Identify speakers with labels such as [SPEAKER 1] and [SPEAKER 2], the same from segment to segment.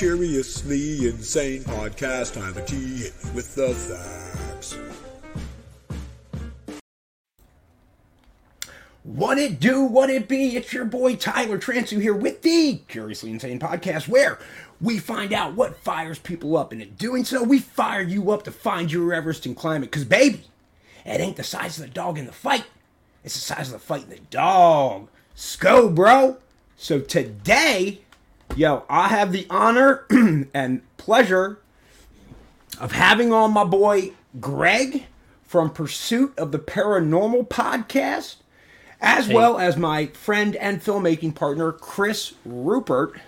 [SPEAKER 1] Curiously Insane Podcast. T hit me with the facts.
[SPEAKER 2] What it do, what it be? It's your boy Tyler Transu here with the Curiously Insane Podcast, where we find out what fires people up, and in doing so, we fire you up to find your Everest and climb it. Cause baby, it ain't the size of the dog in the fight; it's the size of the fight in the dog. Sco, bro. So today, yo, I have the honor and pleasure of having on my boy Greg from Pursuit of the Paranormal podcast, as well as my friend and filmmaking partner Chris Ruppert,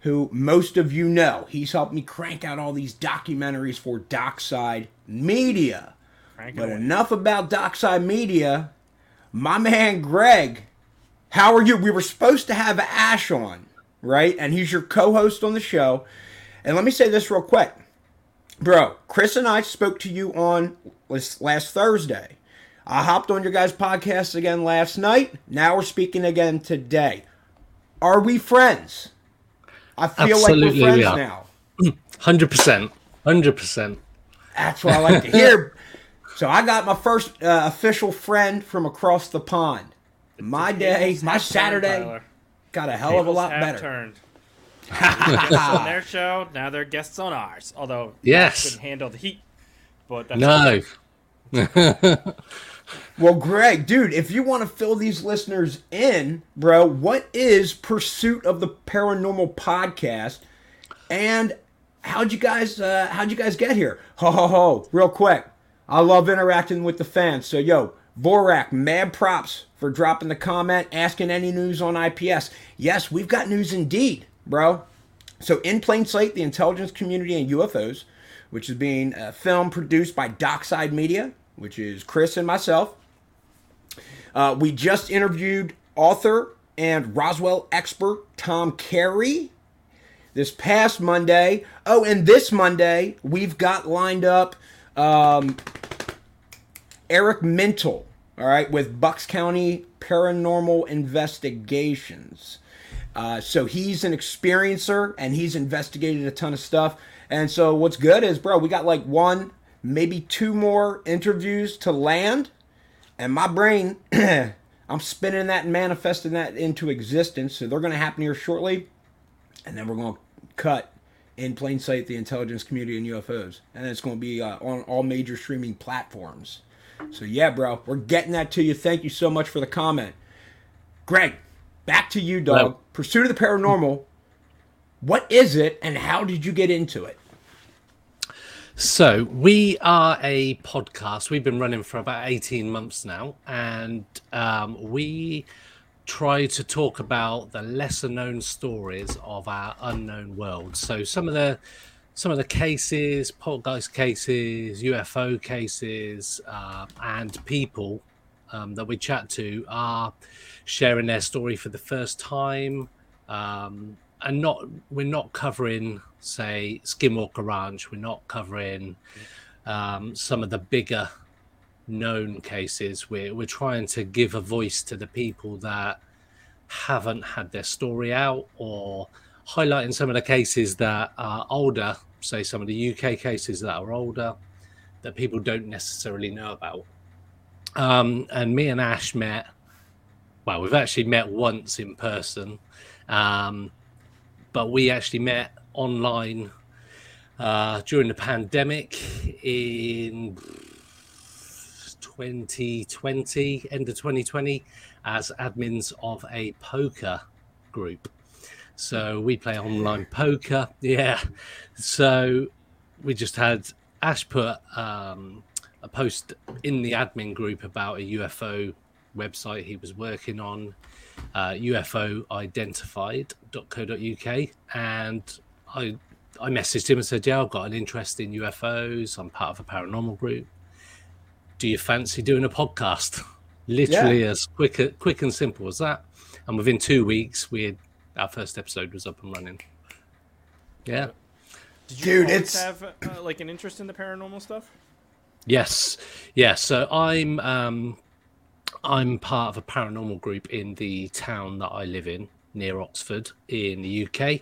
[SPEAKER 2] who most of you know. He's helped me crank out all these documentaries for Doc Side Media.
[SPEAKER 3] Crank
[SPEAKER 2] But
[SPEAKER 3] away.
[SPEAKER 2] enough about Doc Side Media. My man Greg, how are you? We were supposed to have Ash on, right? And he's your co-host on the show. And let me say this real quick. Bro, Chris and I spoke to you on last last Thursday. I hopped on your guys' podcast again last night. Now we're speaking again today. Are we friends? I feel
[SPEAKER 4] Absolutely
[SPEAKER 2] like
[SPEAKER 4] we
[SPEAKER 2] we're
[SPEAKER 4] are.
[SPEAKER 2] friends now.
[SPEAKER 4] Hundred percent, hundred percent.
[SPEAKER 2] That's what I like to hear. So I got my first uh, official friend from across the pond. My day,
[SPEAKER 3] Tables
[SPEAKER 2] my Saturday
[SPEAKER 3] Tyler.
[SPEAKER 2] Got a hell of a lot
[SPEAKER 3] have
[SPEAKER 2] better.
[SPEAKER 3] Turned. guests on their show, now they're guests on ours. Although
[SPEAKER 4] Yes.
[SPEAKER 3] couldn't handle the heat. But that's
[SPEAKER 4] No,
[SPEAKER 2] Well, Greg, dude, if you want to fill these listeners in, bro, what is Pursuit of the Paranormal podcast, and how'd you guys uh, how'd you guys get here? Ho ho ho! Real quick, I love interacting with the fans. So yo, Borak, mad props for dropping the comment, asking any news on IPS. Yes, we've got news indeed, bro. So, In Plain Sight, the intelligence community and UFOs, which is being uh, filmed, produced by Doc Side Media, which is Chris and myself. Uh, we just interviewed author and Roswell expert Tom Carey this past Monday. Oh, and this Monday, we've got lined up um, Eric Mintel, all right, with Bucks County Paranormal Investigations. Uh, so he's an experiencer and he's investigated a ton of stuff. And so what's good is, bro, we got like one, maybe two more interviews to land. And my brain, I'm spinning that and manifesting that into existence. So they're going to happen here shortly. And then we're going to cut in plain sight the intelligence community and UFOs. And it's going to be uh, on all major streaming platforms. So yeah, bro, we're getting that to you. Thank you so much for the comment. Greg, back to you, dog.
[SPEAKER 4] Hello.
[SPEAKER 2] Pursuit of the Paranormal. What is it and how did you get into it?
[SPEAKER 4] So we are a podcast. We've been running for about eighteen months now, and um, we try to talk about the lesser-known stories of our unknown world. So some of the some of the cases, poltergeist cases, UFO cases, uh, and people um, that we chat to are sharing their story for the first time. Um, and not we're not covering say skinwalker ranch we're not covering um, some of the bigger known cases we're, we're trying to give a voice to the people that haven't had their story out or highlighting some of the cases that are older say some of the uk cases that are older that people don't necessarily know about um, and me and ash met well we've actually met once in person um, but we actually met online uh, during the pandemic in 2020, end of 2020, as admins of a poker group. So we play online poker. Yeah. So we just had Ash put um, a post in the admin group about a UFO website he was working on uh, ufoidentified.co.uk and I I messaged him and said, "Yeah, I've got an interest in UFOs. I'm part of a paranormal group. Do you fancy doing a podcast?" Literally as quick quick and simple as that. And within two weeks, we had, our first episode was up and running. Yeah.
[SPEAKER 3] Did you
[SPEAKER 2] Dude, it's-
[SPEAKER 3] have uh, like an interest in the paranormal stuff?
[SPEAKER 4] Yes, yeah. So I'm um, I'm part of a paranormal group in the town that I live in, near Oxford, in the UK.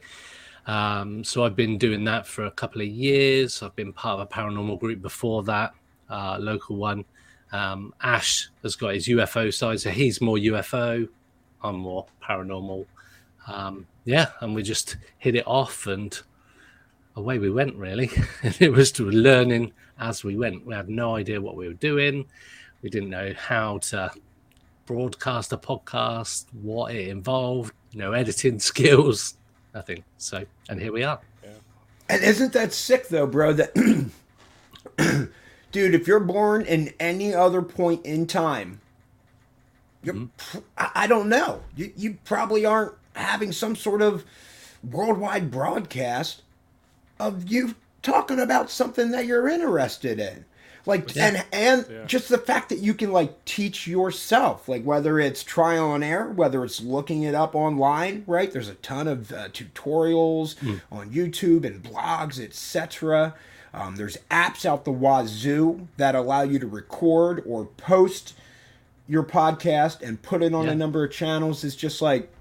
[SPEAKER 4] Um, so I've been doing that for a couple of years. I've been part of a paranormal group before that, uh, local one. Um, Ash has got his UFO side, so he's more UFO. I'm more paranormal. Um, yeah, and we just hit it off, and away we went. Really, it was to learning as we went. We had no idea what we were doing. We didn't know how to broadcast a podcast, what it involved, no editing skills, nothing. So, and here we are.
[SPEAKER 2] And isn't that sick though, bro? That dude, if you're born in any other point in time, you're pr- I I don't know. You you probably aren't having some sort of worldwide broadcast of you talking about something that you're interested in. Like and and
[SPEAKER 3] Yeah.
[SPEAKER 2] just the fact that you can like teach yourself, like whether it's trial and error, whether it's looking it up online, right? There's a ton of uh, tutorials on YouTube and blogs, etc. Um, there's apps out the wazoo that allow you to record or post your podcast and put it on
[SPEAKER 4] Yeah.
[SPEAKER 2] a number of channels. It's just like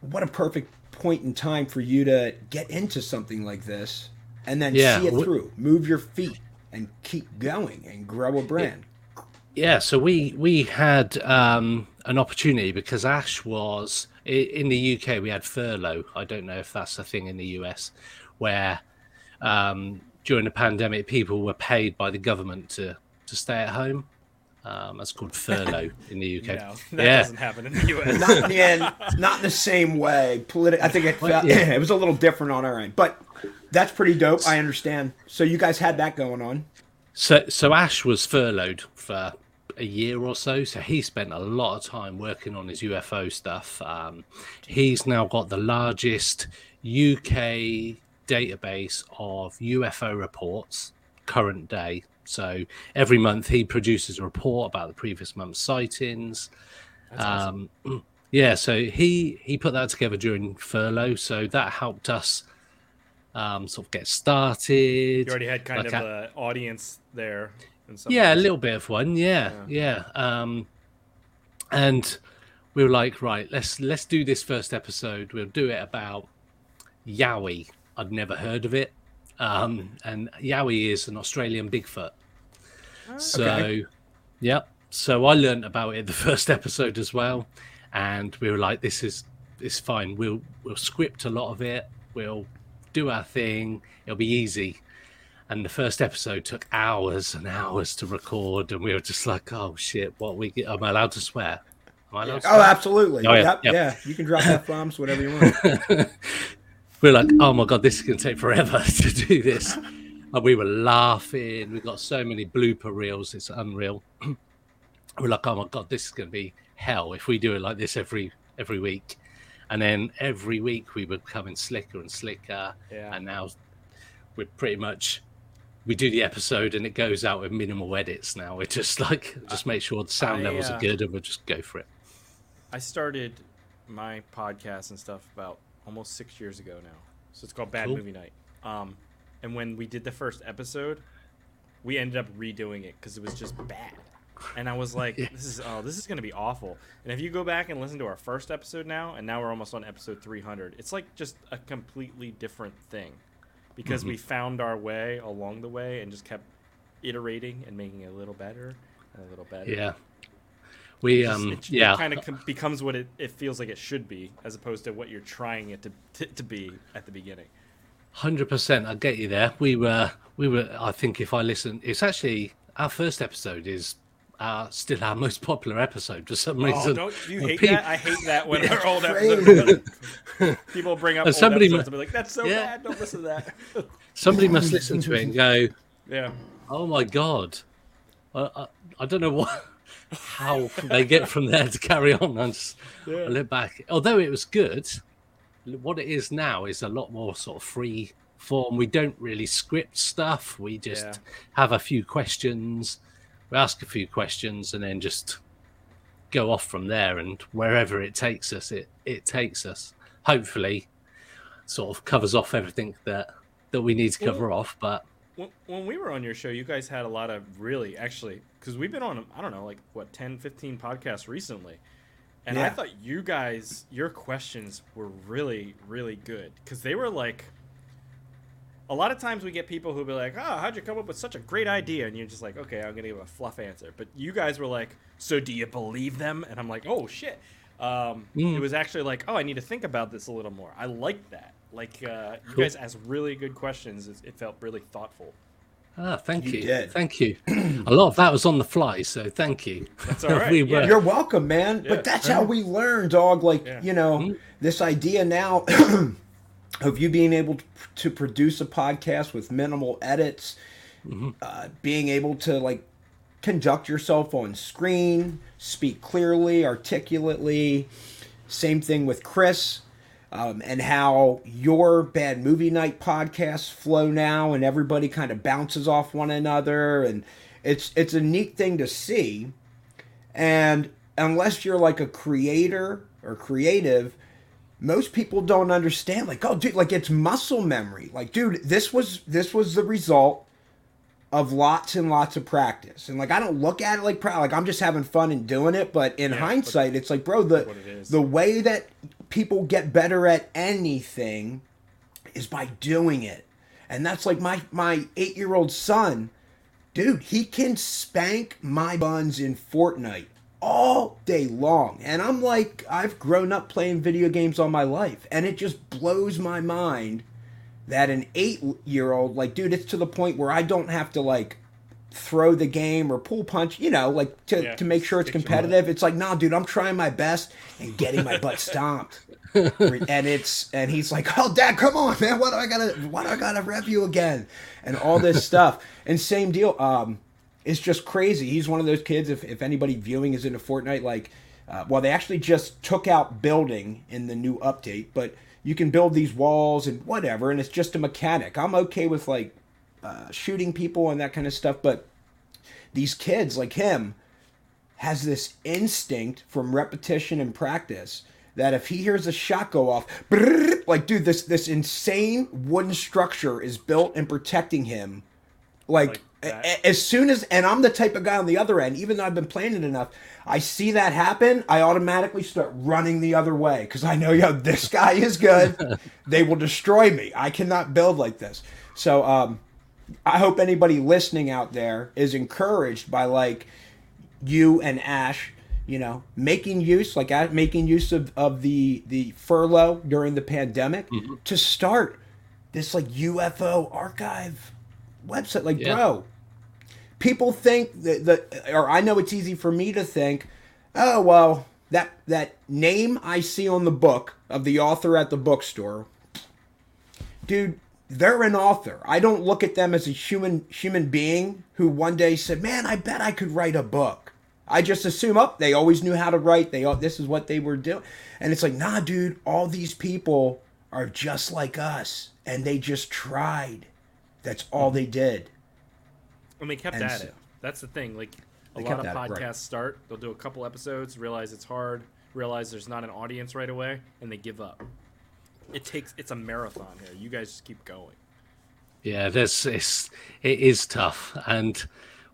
[SPEAKER 2] what a perfect point in time for you to get into something like this and then
[SPEAKER 4] Yeah,
[SPEAKER 2] see it through, move your feet, and keep going and grow a brand.
[SPEAKER 4] Yeah, so we we had um, an opportunity because Ash was in the UK. We had furlough. I don't know if that's a thing in the US, where um, during the pandemic, people were paid by the government to to stay at home. Um, that's called furlough in the UK.
[SPEAKER 3] No, that
[SPEAKER 4] yeah,
[SPEAKER 3] doesn't happen in the U.S.
[SPEAKER 2] Not in the end, not in the same way. Politi- I think it,
[SPEAKER 4] Well,
[SPEAKER 2] felt,
[SPEAKER 4] yeah.
[SPEAKER 2] it was a little different on our end, but that's pretty dope. I understand. So you guys had that going on.
[SPEAKER 4] So so Ash was furloughed for a year or so, so he spent a lot of time working on his UFO stuff. Um, he's now got the largest UK database of UFO reports current day. So every month he produces a report about the previous month's sightings. Um, yeah, so he he put that together during furlough, so that helped us um, sort of get started.
[SPEAKER 3] You already had kind
[SPEAKER 4] Like
[SPEAKER 3] of an audience there.
[SPEAKER 4] Yeah, a little bit of one. Yeah, yeah. Um, and we were like, right, let's let's do this first episode. We'll do it about Yowie. I'd never heard of it, um, and Yowie is an Australian Bigfoot. So,
[SPEAKER 2] Okay.
[SPEAKER 4] yep. So I learned about it the first episode as well, and we were like, this is it's fine. We'll we'll script a lot of it. We'll do our thing. It'll be easy and the first episode took hours and hours to record and we were just like oh shit what we get am i allowed to swear allowed to
[SPEAKER 2] Oh,
[SPEAKER 4] swear?
[SPEAKER 2] absolutely.
[SPEAKER 4] Oh, yeah,
[SPEAKER 2] Yep,
[SPEAKER 4] yep.
[SPEAKER 2] yeah. You can drop f bombs, whatever you want.
[SPEAKER 4] we are like oh my god this is going to take forever to do this and we were laughing we got so many blooper reels it's unreal we're like oh my god this is going to be hell if we do it like this every every week and then every week we were becoming slicker and slicker
[SPEAKER 3] Yeah.
[SPEAKER 4] and now we're pretty much we do the episode and it goes out with minimal edits now. We're just like just make sure the sound
[SPEAKER 3] I,
[SPEAKER 4] levels
[SPEAKER 3] uh,
[SPEAKER 4] are good and we'll just go for it.
[SPEAKER 3] I started my podcast and stuff about almost six years ago now. So it's called Bad
[SPEAKER 4] Cool.
[SPEAKER 3] Movie Night. Um, and when we did the first episode, we ended up redoing it because it was just bad. And I was like,
[SPEAKER 4] Yeah.
[SPEAKER 3] "This is oh, this is gonna be awful." And if you go back and listen to our first episode now, and now we're almost on episode 300, it's like just a completely different thing because
[SPEAKER 4] Mm-hmm.
[SPEAKER 3] we found our way along the way and just kept iterating and making it a little better and a little better.
[SPEAKER 4] Yeah. We
[SPEAKER 3] Just-
[SPEAKER 4] um
[SPEAKER 3] it,
[SPEAKER 4] yeah
[SPEAKER 3] kind of com- becomes what it, it feels like it should be, as opposed to what you're trying it to to, to be at the beginning.
[SPEAKER 4] hundred percent I get you there. We were we were I think if I listen it's actually our first episode is uh still our most popular episode for some
[SPEAKER 3] Oh,
[SPEAKER 4] reason.
[SPEAKER 3] don't you hate
[SPEAKER 4] peop-
[SPEAKER 3] that? I hate that when our old
[SPEAKER 2] Crazy.
[SPEAKER 3] episodes. People bring up
[SPEAKER 4] And
[SPEAKER 3] old
[SPEAKER 4] somebody
[SPEAKER 3] episodes
[SPEAKER 4] mu-
[SPEAKER 3] and be like, "That's so
[SPEAKER 4] Yeah.
[SPEAKER 3] bad. Don't listen to that."
[SPEAKER 4] Somebody must listen to it and go,
[SPEAKER 3] yeah,
[SPEAKER 4] Oh my god. I, I, I don't know what how they get from there to carry on. I just
[SPEAKER 3] Yeah.
[SPEAKER 4] I look back. Although it was good, what it is now is a lot more sort of free form. We don't really script stuff. We just
[SPEAKER 3] Yeah.
[SPEAKER 4] have a few questions. We ask a few questions and then just go off from there and wherever it takes us it it takes us. Hopefully sort of covers off everything that that we need to cover off, but
[SPEAKER 3] when, when we were on your show, you guys had a lot of really actually because we've been on I don't know like what 10, 15 podcasts recently, And I thought you guys, your questions were really, really good because they were like. A lot of times we get people who be like, "Oh, how'd you come up with such a great idea?" And you're just like, "Okay, I'm gonna give a fluff answer." But you guys were like, "So do you believe them?" And I'm like, "Oh shit." Um,
[SPEAKER 4] Mm.
[SPEAKER 3] It was actually like, "Oh, I need to think about this a little more." I like that. Like uh, you
[SPEAKER 4] Cool.
[SPEAKER 3] guys asked really good questions. It, it felt really thoughtful.
[SPEAKER 4] Ah, thank
[SPEAKER 2] You
[SPEAKER 4] you.
[SPEAKER 2] did.
[SPEAKER 4] Thank you. a lot of that was on the fly, so thank you.
[SPEAKER 3] That's all right,
[SPEAKER 4] we
[SPEAKER 3] yeah.
[SPEAKER 2] You're welcome, man.
[SPEAKER 3] Yeah.
[SPEAKER 2] But that's how we learn, dog. Like,
[SPEAKER 3] Yeah.
[SPEAKER 2] you know,
[SPEAKER 4] Mhm.
[SPEAKER 2] this idea now of you being able to, to produce a podcast with minimal edits, uh, being able to, like, conduct yourself on screen, speak clearly, articulately. Same thing with Chris. Um, and how your bad movie night podcasts flow now, and everybody kind of bounces off one another, and it's it's a neat thing to see. And unless you're like a creator or creative, most people don't understand. Like, oh, dude, like it's muscle memory. Like, dude, this was this was the result of lots and lots of practice. And like, I don't look at it like proud. Like, I'm just having fun and doing it. But in
[SPEAKER 3] Yeah,
[SPEAKER 2] hindsight, it's like, bro, the the way that people get better at anything is by doing it. And that's like my my eight year old son dude, he can spank my buns in Fortnite all day long. And I'm like, I've grown up playing video games all my life. And it just blows my mind that an eight year old, like, dude, it's to the point where I don't have to, like, throw the game or pull punch, you know, like to,
[SPEAKER 3] Yeah,
[SPEAKER 2] to make sure it's competitive. It's like, nah, dude, I'm trying my best and getting my butt stomped. and it's and he's like, "Oh, Dad, come on, man! What do I gotta? Why do I gotta rep you again?" And all this stuff. And same deal. Um, it's just crazy. He's one of those kids. If if anybody viewing is into Fortnite, like, uh, well, they actually just took out building in the new update, but you can build these walls and whatever, and it's just a mechanic. I'm okay with like uh, shooting people and that kind of stuff, but these kids like him has this instinct from repetition and practice that if he hears a shot go off, like dude, this this insane wooden structure is built and protecting him. Like,
[SPEAKER 3] Like
[SPEAKER 2] a-
[SPEAKER 3] that.
[SPEAKER 2] a- as soon as, and I'm the type of guy on the other end. Even though I've been playing it enough, I see that happen. I automatically start running the other way because I know, yo, this guy is good. they will destroy me. I cannot build like this. So, um, I hope anybody listening out there is encouraged by like you and Ash, you know, making use like making use of, of the the furlough during the pandemic mm-hmm. to start this like UFO archive website. Like,
[SPEAKER 4] Yeah.
[SPEAKER 2] bro, people think that, that or I know it's easy for me to think, oh well, that that name I see on the book of the author at the bookstore, dude, they're an author. I don't look at them as a human human being who one day said, "Man, I bet I could write a book." I just assume up they always knew how to write. They all this is what they were doing, and it's like, nah, dude. All these people are just like us, and they just tried. That's all they did.
[SPEAKER 3] And they kept
[SPEAKER 2] And
[SPEAKER 3] at
[SPEAKER 2] so-
[SPEAKER 3] it. That's the thing. Like a lot of podcasts
[SPEAKER 2] it, right.
[SPEAKER 3] start, they'll do a couple episodes, realize it's hard, realize there's not an audience right away, and they give up. It takes it's a marathon here. You guys just keep going.
[SPEAKER 4] Yeah, there's it's it is tough, and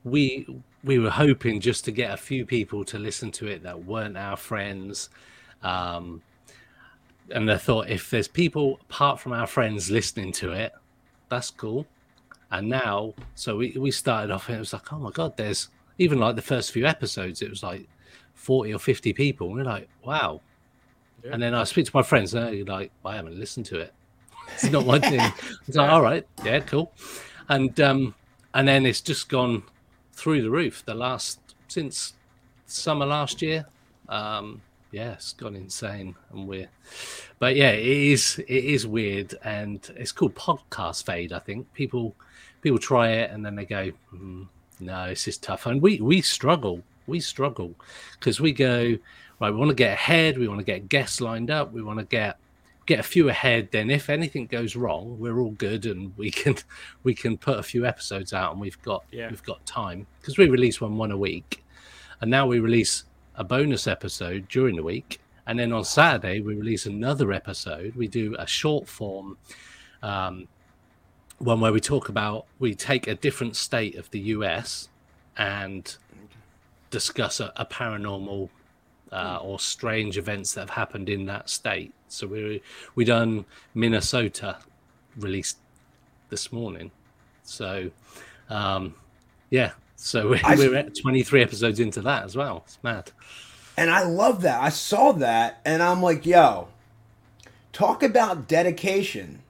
[SPEAKER 4] we we were hoping just to get a few people to listen to it that weren't our friends, um, and I thought if there's people apart from our friends listening to it, that's cool. And now, so we we started off, and it was like, oh my god, there's even like the first few episodes, it was like forty or fifty people. And we're like, wow.
[SPEAKER 3] Yeah.
[SPEAKER 4] And then I speak to my friends, and they're like, I haven't listened to it. It's not my thing. It's like, all right, yeah, cool. And um, and then it's just gone through the roof. The last since summer last year, um, yeah, it's gone insane, and we're. But yeah, it is it is weird, and it's called podcast fade. I think people people try it and then they go, mm, no, this is tough, and we we struggle. We struggle because we go right. We want to get ahead. We want to get guests lined up. We want to get get a few ahead then if anything goes wrong we're all good and we can we can put a few episodes out and we've got
[SPEAKER 3] Yeah.
[SPEAKER 4] we've got time because we release one one a week and now we release a bonus episode during the week and then on saturday we release another episode we do a short form um, one where we talk about we take a different state of the us and discuss a, a paranormal uh, or strange events that have happened in that state. So we we done Minnesota released this morning. So um, yeah, so we're,
[SPEAKER 2] I-
[SPEAKER 4] we're at 23 episodes into that as well. It's mad.
[SPEAKER 2] And I love that. I saw that and I'm like, yo, talk about dedication.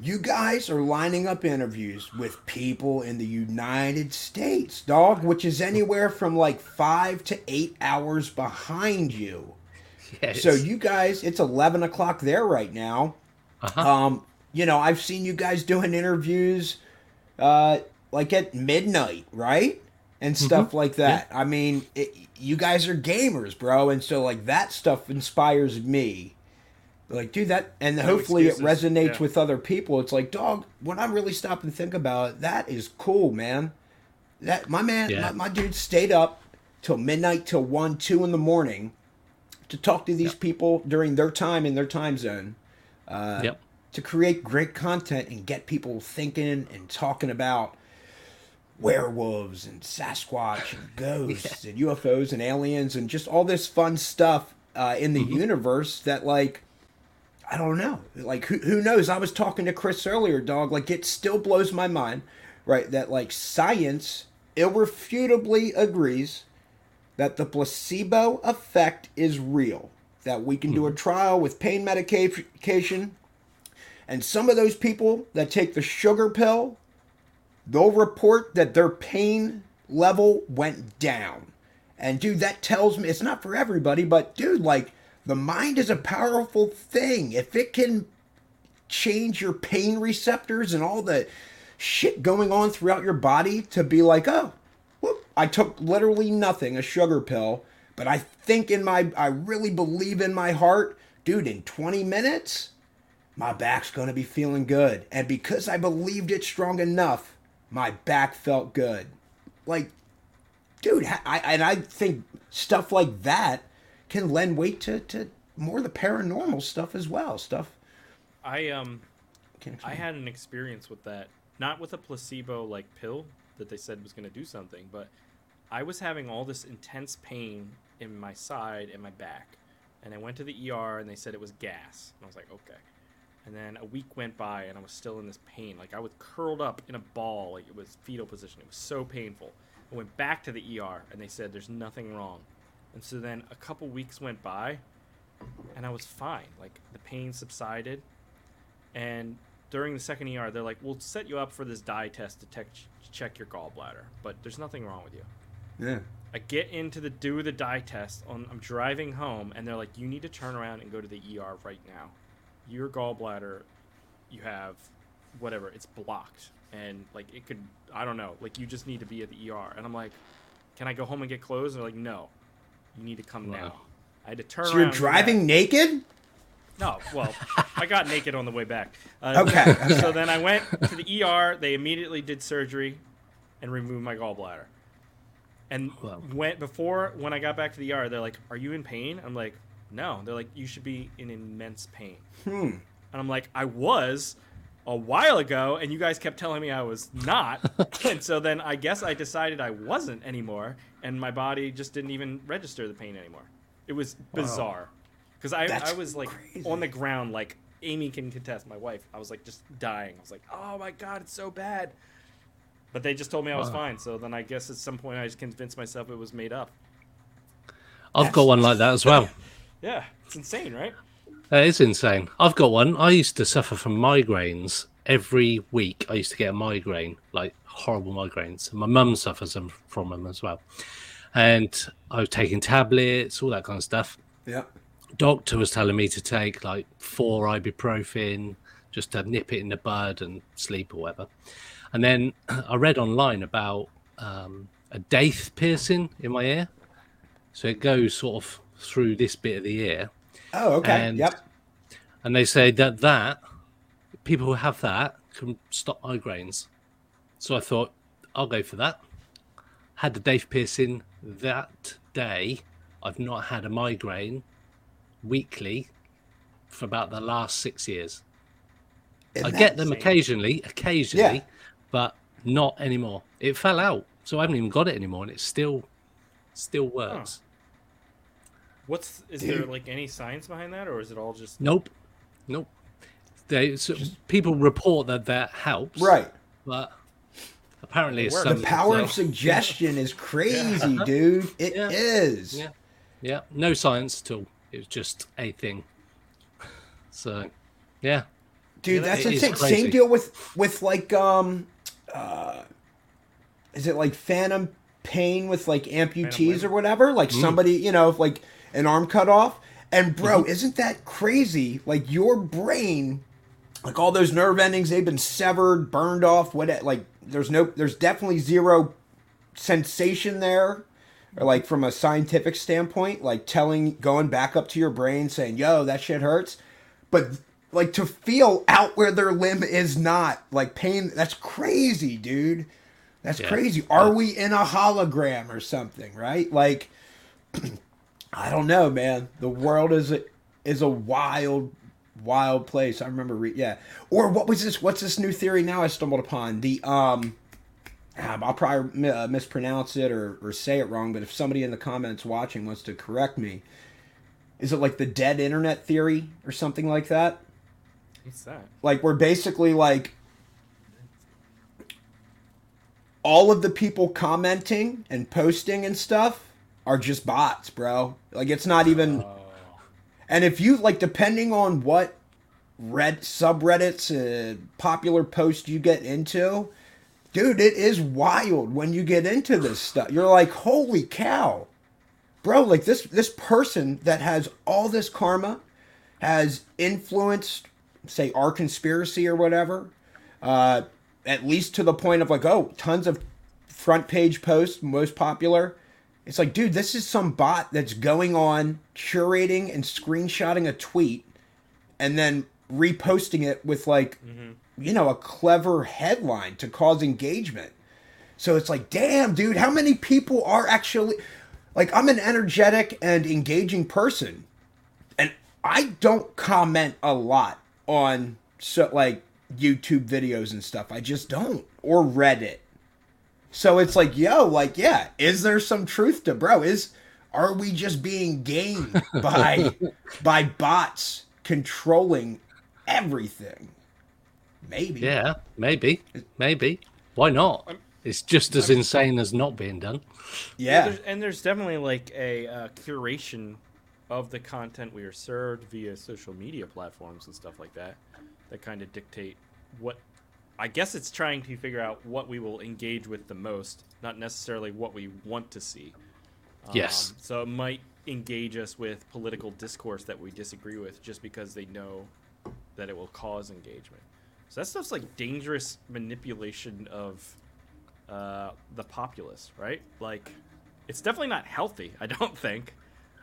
[SPEAKER 2] You guys are lining up interviews with people in the United States, dog, which is anywhere from like five to eight hours behind you.
[SPEAKER 4] Yeah,
[SPEAKER 2] So you guys, it's 11 o'clock there right now.
[SPEAKER 4] uh-huh.
[SPEAKER 2] Um, you know, I've seen you guys doing interviews uh, like at midnight, right? And stuff like that. I mean, it, you guys are gamers, bro, and so like that stuff inspires me. Like, dude, that, and
[SPEAKER 3] No
[SPEAKER 2] hopefully it resonates
[SPEAKER 3] Yeah.
[SPEAKER 2] with other people. It's like, dog, when I really stop and think about it, that is cool, man. That my man,
[SPEAKER 4] Yeah.
[SPEAKER 2] my, my dude stayed up till midnight, till one, two in the morning, to talk to these people during their time in their time zone
[SPEAKER 4] yep.
[SPEAKER 2] to create great content and get people thinking and talking about werewolves and Sasquatch and ghosts and UFOs and aliens and just all this fun stuff uh, in the universe that like I don't know. Like who, who knows? I was talking to Chris earlier dog. Like it still blows my mind right that like science irrefutably agrees that the placebo effect is real that we can do hmm. a trial with pain medication and some of those people that take the sugar pill, they'll report that their pain level went down. And dude, that tells me it's not for everybody, but dude, like the mind is a powerful thing. If it can change your pain receptors and all the shit going on throughout your body to be like, oh, whoop, I took literally nothing, a sugar pill, but I think in my, I really believe in my heart, dude, in 20 minutes, my back's to be feeling good. And because I believed it strong enough, my back felt good. Like, dude, I- and I think stuff like that can lend weight to, to more of the paranormal stuff as well. Stuff.
[SPEAKER 3] I um I had an experience with that, not with a placebo like pill that they said was going to do something, but I was having all this intense pain in my side and my back. And I went to the ER and they said it was gas. And I was like, okay. And then a week went by and I was still in this pain. Like I was curled up in a ball, like it was fetal position. It was so painful. I went back to the ER and they said there's nothing wrong. And so then a couple weeks went by and I was fine. Like the pain subsided. And during the second ER, they're like, "We'll set you up for this dye test to tech check your gallbladder, but there's nothing wrong with you."
[SPEAKER 2] Yeah.
[SPEAKER 3] I get into the do the dye test on. I'm driving home, and they're like, "You need to turn around and go to the ER right now. Your gallbladder, you have, whatever, it's blocked, and like it could, I don't know, like you just need to be at the ER." And I'm like, "Can I go home and get clothes?" And they're like, "No, you need to come now." I had to turn
[SPEAKER 2] So you're driving naked?
[SPEAKER 3] No, well, I got naked on the way back. Uh,
[SPEAKER 2] Okay, okay.
[SPEAKER 3] So then I went to the ER. They immediately did surgery and removed my gallbladder. And
[SPEAKER 4] Wow.
[SPEAKER 3] went before when I got back to the ER, they're like, "Are you in pain?" I'm like, "No." They're like, "You should be in immense pain."
[SPEAKER 2] Hmm.
[SPEAKER 3] And I'm like, "I was." A while ago, and you guys kept telling me I was not, and so then I guess I decided I wasn't anymore, and my body just didn't even register the pain anymore. It was bizarre, because I
[SPEAKER 2] That's
[SPEAKER 3] I was like
[SPEAKER 2] crazy.
[SPEAKER 3] on the ground, like Amy can contest, my wife. I was like just dying. I was like, oh my god, it's so bad. But they just told me I was
[SPEAKER 4] Wow.
[SPEAKER 3] fine. So then I guess at some point I just convinced myself it was made up.
[SPEAKER 4] I've got one like that as well.
[SPEAKER 3] Yeah, it's insane, right?
[SPEAKER 4] That is insane. I've got one. I used to suffer from migraines every week. I used to get a migraine, like horrible migraines. My mum suffers them- from them as well. And I was taking tablets, all that kind of stuff.
[SPEAKER 2] Yeah.
[SPEAKER 4] Doctor was telling me to take like four ibuprofen just to nip it in the bud and sleep or whatever. And then I read online about um, a daith piercing in my ear. So it goes sort of through this bit of the ear
[SPEAKER 2] Oh, okay.
[SPEAKER 4] And-
[SPEAKER 2] yep.
[SPEAKER 4] and they say that that people who have that can stop migraines. So I thought I'll go for that. Had the daith piercing that day. I've not had a migraine weekly for about the last six years.
[SPEAKER 2] Isn't
[SPEAKER 4] I get them
[SPEAKER 3] insane?
[SPEAKER 4] occasionally, occasionally,
[SPEAKER 2] Yeah.
[SPEAKER 4] but not anymore. It fell out, so I haven't even got it anymore, and it still still works.
[SPEAKER 3] What's is there like any science behind that, or is it all just
[SPEAKER 4] Nope, nope. They so people report that that helps,
[SPEAKER 2] Right.
[SPEAKER 4] But apparently, it's.
[SPEAKER 2] The power
[SPEAKER 4] so-
[SPEAKER 2] of suggestion is crazy, dude. It is.
[SPEAKER 4] Yeah. Yeah, yeah. No science at all. It was just a thing. So, yeah.
[SPEAKER 2] Dude,
[SPEAKER 3] Yeah,
[SPEAKER 2] that's
[SPEAKER 4] it is
[SPEAKER 2] insane. Same deal with with like um uh is it like phantom pain with like amputees or whatever? Like
[SPEAKER 4] Mm.
[SPEAKER 2] somebody, you know, like an arm cut off. And bro,
[SPEAKER 4] Mm-hmm.
[SPEAKER 2] isn't that crazy? Like your brain like all those nerve endings they've been severed, burned off, what like there's no there's definitely zero sensation there or like from a scientific standpoint like telling going back up to your brain saying yo that shit hurts but like to feel out where their limb is not like pain that's crazy dude that's
[SPEAKER 4] Yeah.
[SPEAKER 2] crazy are we in a hologram or something right like i don't know man the world is a is a wild wild place i remember re- yeah or what was this what's this new theory now i stumbled upon the um um, I'll probably uh, mispronounce it or, or say it wrong, but if somebody in the comments watching wants to correct me, is it like the dead internet theory or something like that?
[SPEAKER 3] what's that?
[SPEAKER 2] Like we're basically like all of the people commenting and posting and stuff are just bots, bro. Like it's not even. And if you like, depending on what red subreddits, uh, popular post you get into, dude, it is wild when you get into this stuff. You're like, holy cow, bro! Like this this person that has all this karma has influenced, say, our conspiracy or whatever. Uh, at least to the point of like, oh, tons of front page posts, most popular. It's like, dude, this is some bot that's going on curating and screenshotting a tweet and then reposting it with like mm-hmm. you know a clever headline to cause engagement. So it's like damn dude how many people are actually like i'm an energetic and engaging person. And i don't comment a lot on so like youtube videos and stuff. I just don't or reddit so it's like yo like yeah is there some truth to bro is are we just being gamed by by bots controlling everything maybe
[SPEAKER 4] Yeah, maybe. Maybe. Why not? It's just as insane as not being done.
[SPEAKER 2] yeah
[SPEAKER 3] There's, and there's definitely like a uh, curation of the content we are served via social media platforms and stuff like that that kind of dictate what I guess it's trying to figure out what we will engage with the most, not necessarily what we want to see.
[SPEAKER 4] Yes.
[SPEAKER 3] Um, so it might engage us with political discourse that we disagree with just because they know that it will cause engagement. So that stuff's like dangerous manipulation of uh, the populace, right? Like, it's definitely not healthy. I don't think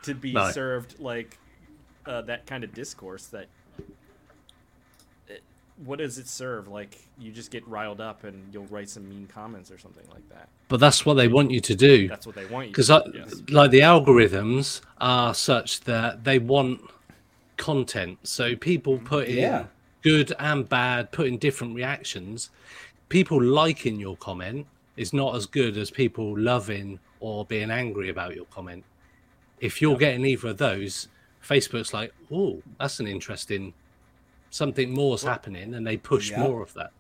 [SPEAKER 3] to be
[SPEAKER 4] No.
[SPEAKER 3] served like uh, that kind of discourse. That what does it serve? Like, you just get riled up and you'll write some mean comments or something like that.
[SPEAKER 4] But that's what they want you to do.
[SPEAKER 3] That's what they want you.
[SPEAKER 4] Because,
[SPEAKER 3] to do, yes.
[SPEAKER 4] like, the algorithms are such that they want content. So people put in
[SPEAKER 2] Yeah.
[SPEAKER 4] good and bad, put in different reactions. People liking your comment is not as good as people loving or being angry about your comment. If you're getting either of those, Facebook's like, oh, that's an interesting something more's happening, and they push
[SPEAKER 2] Yeah.
[SPEAKER 4] more of that.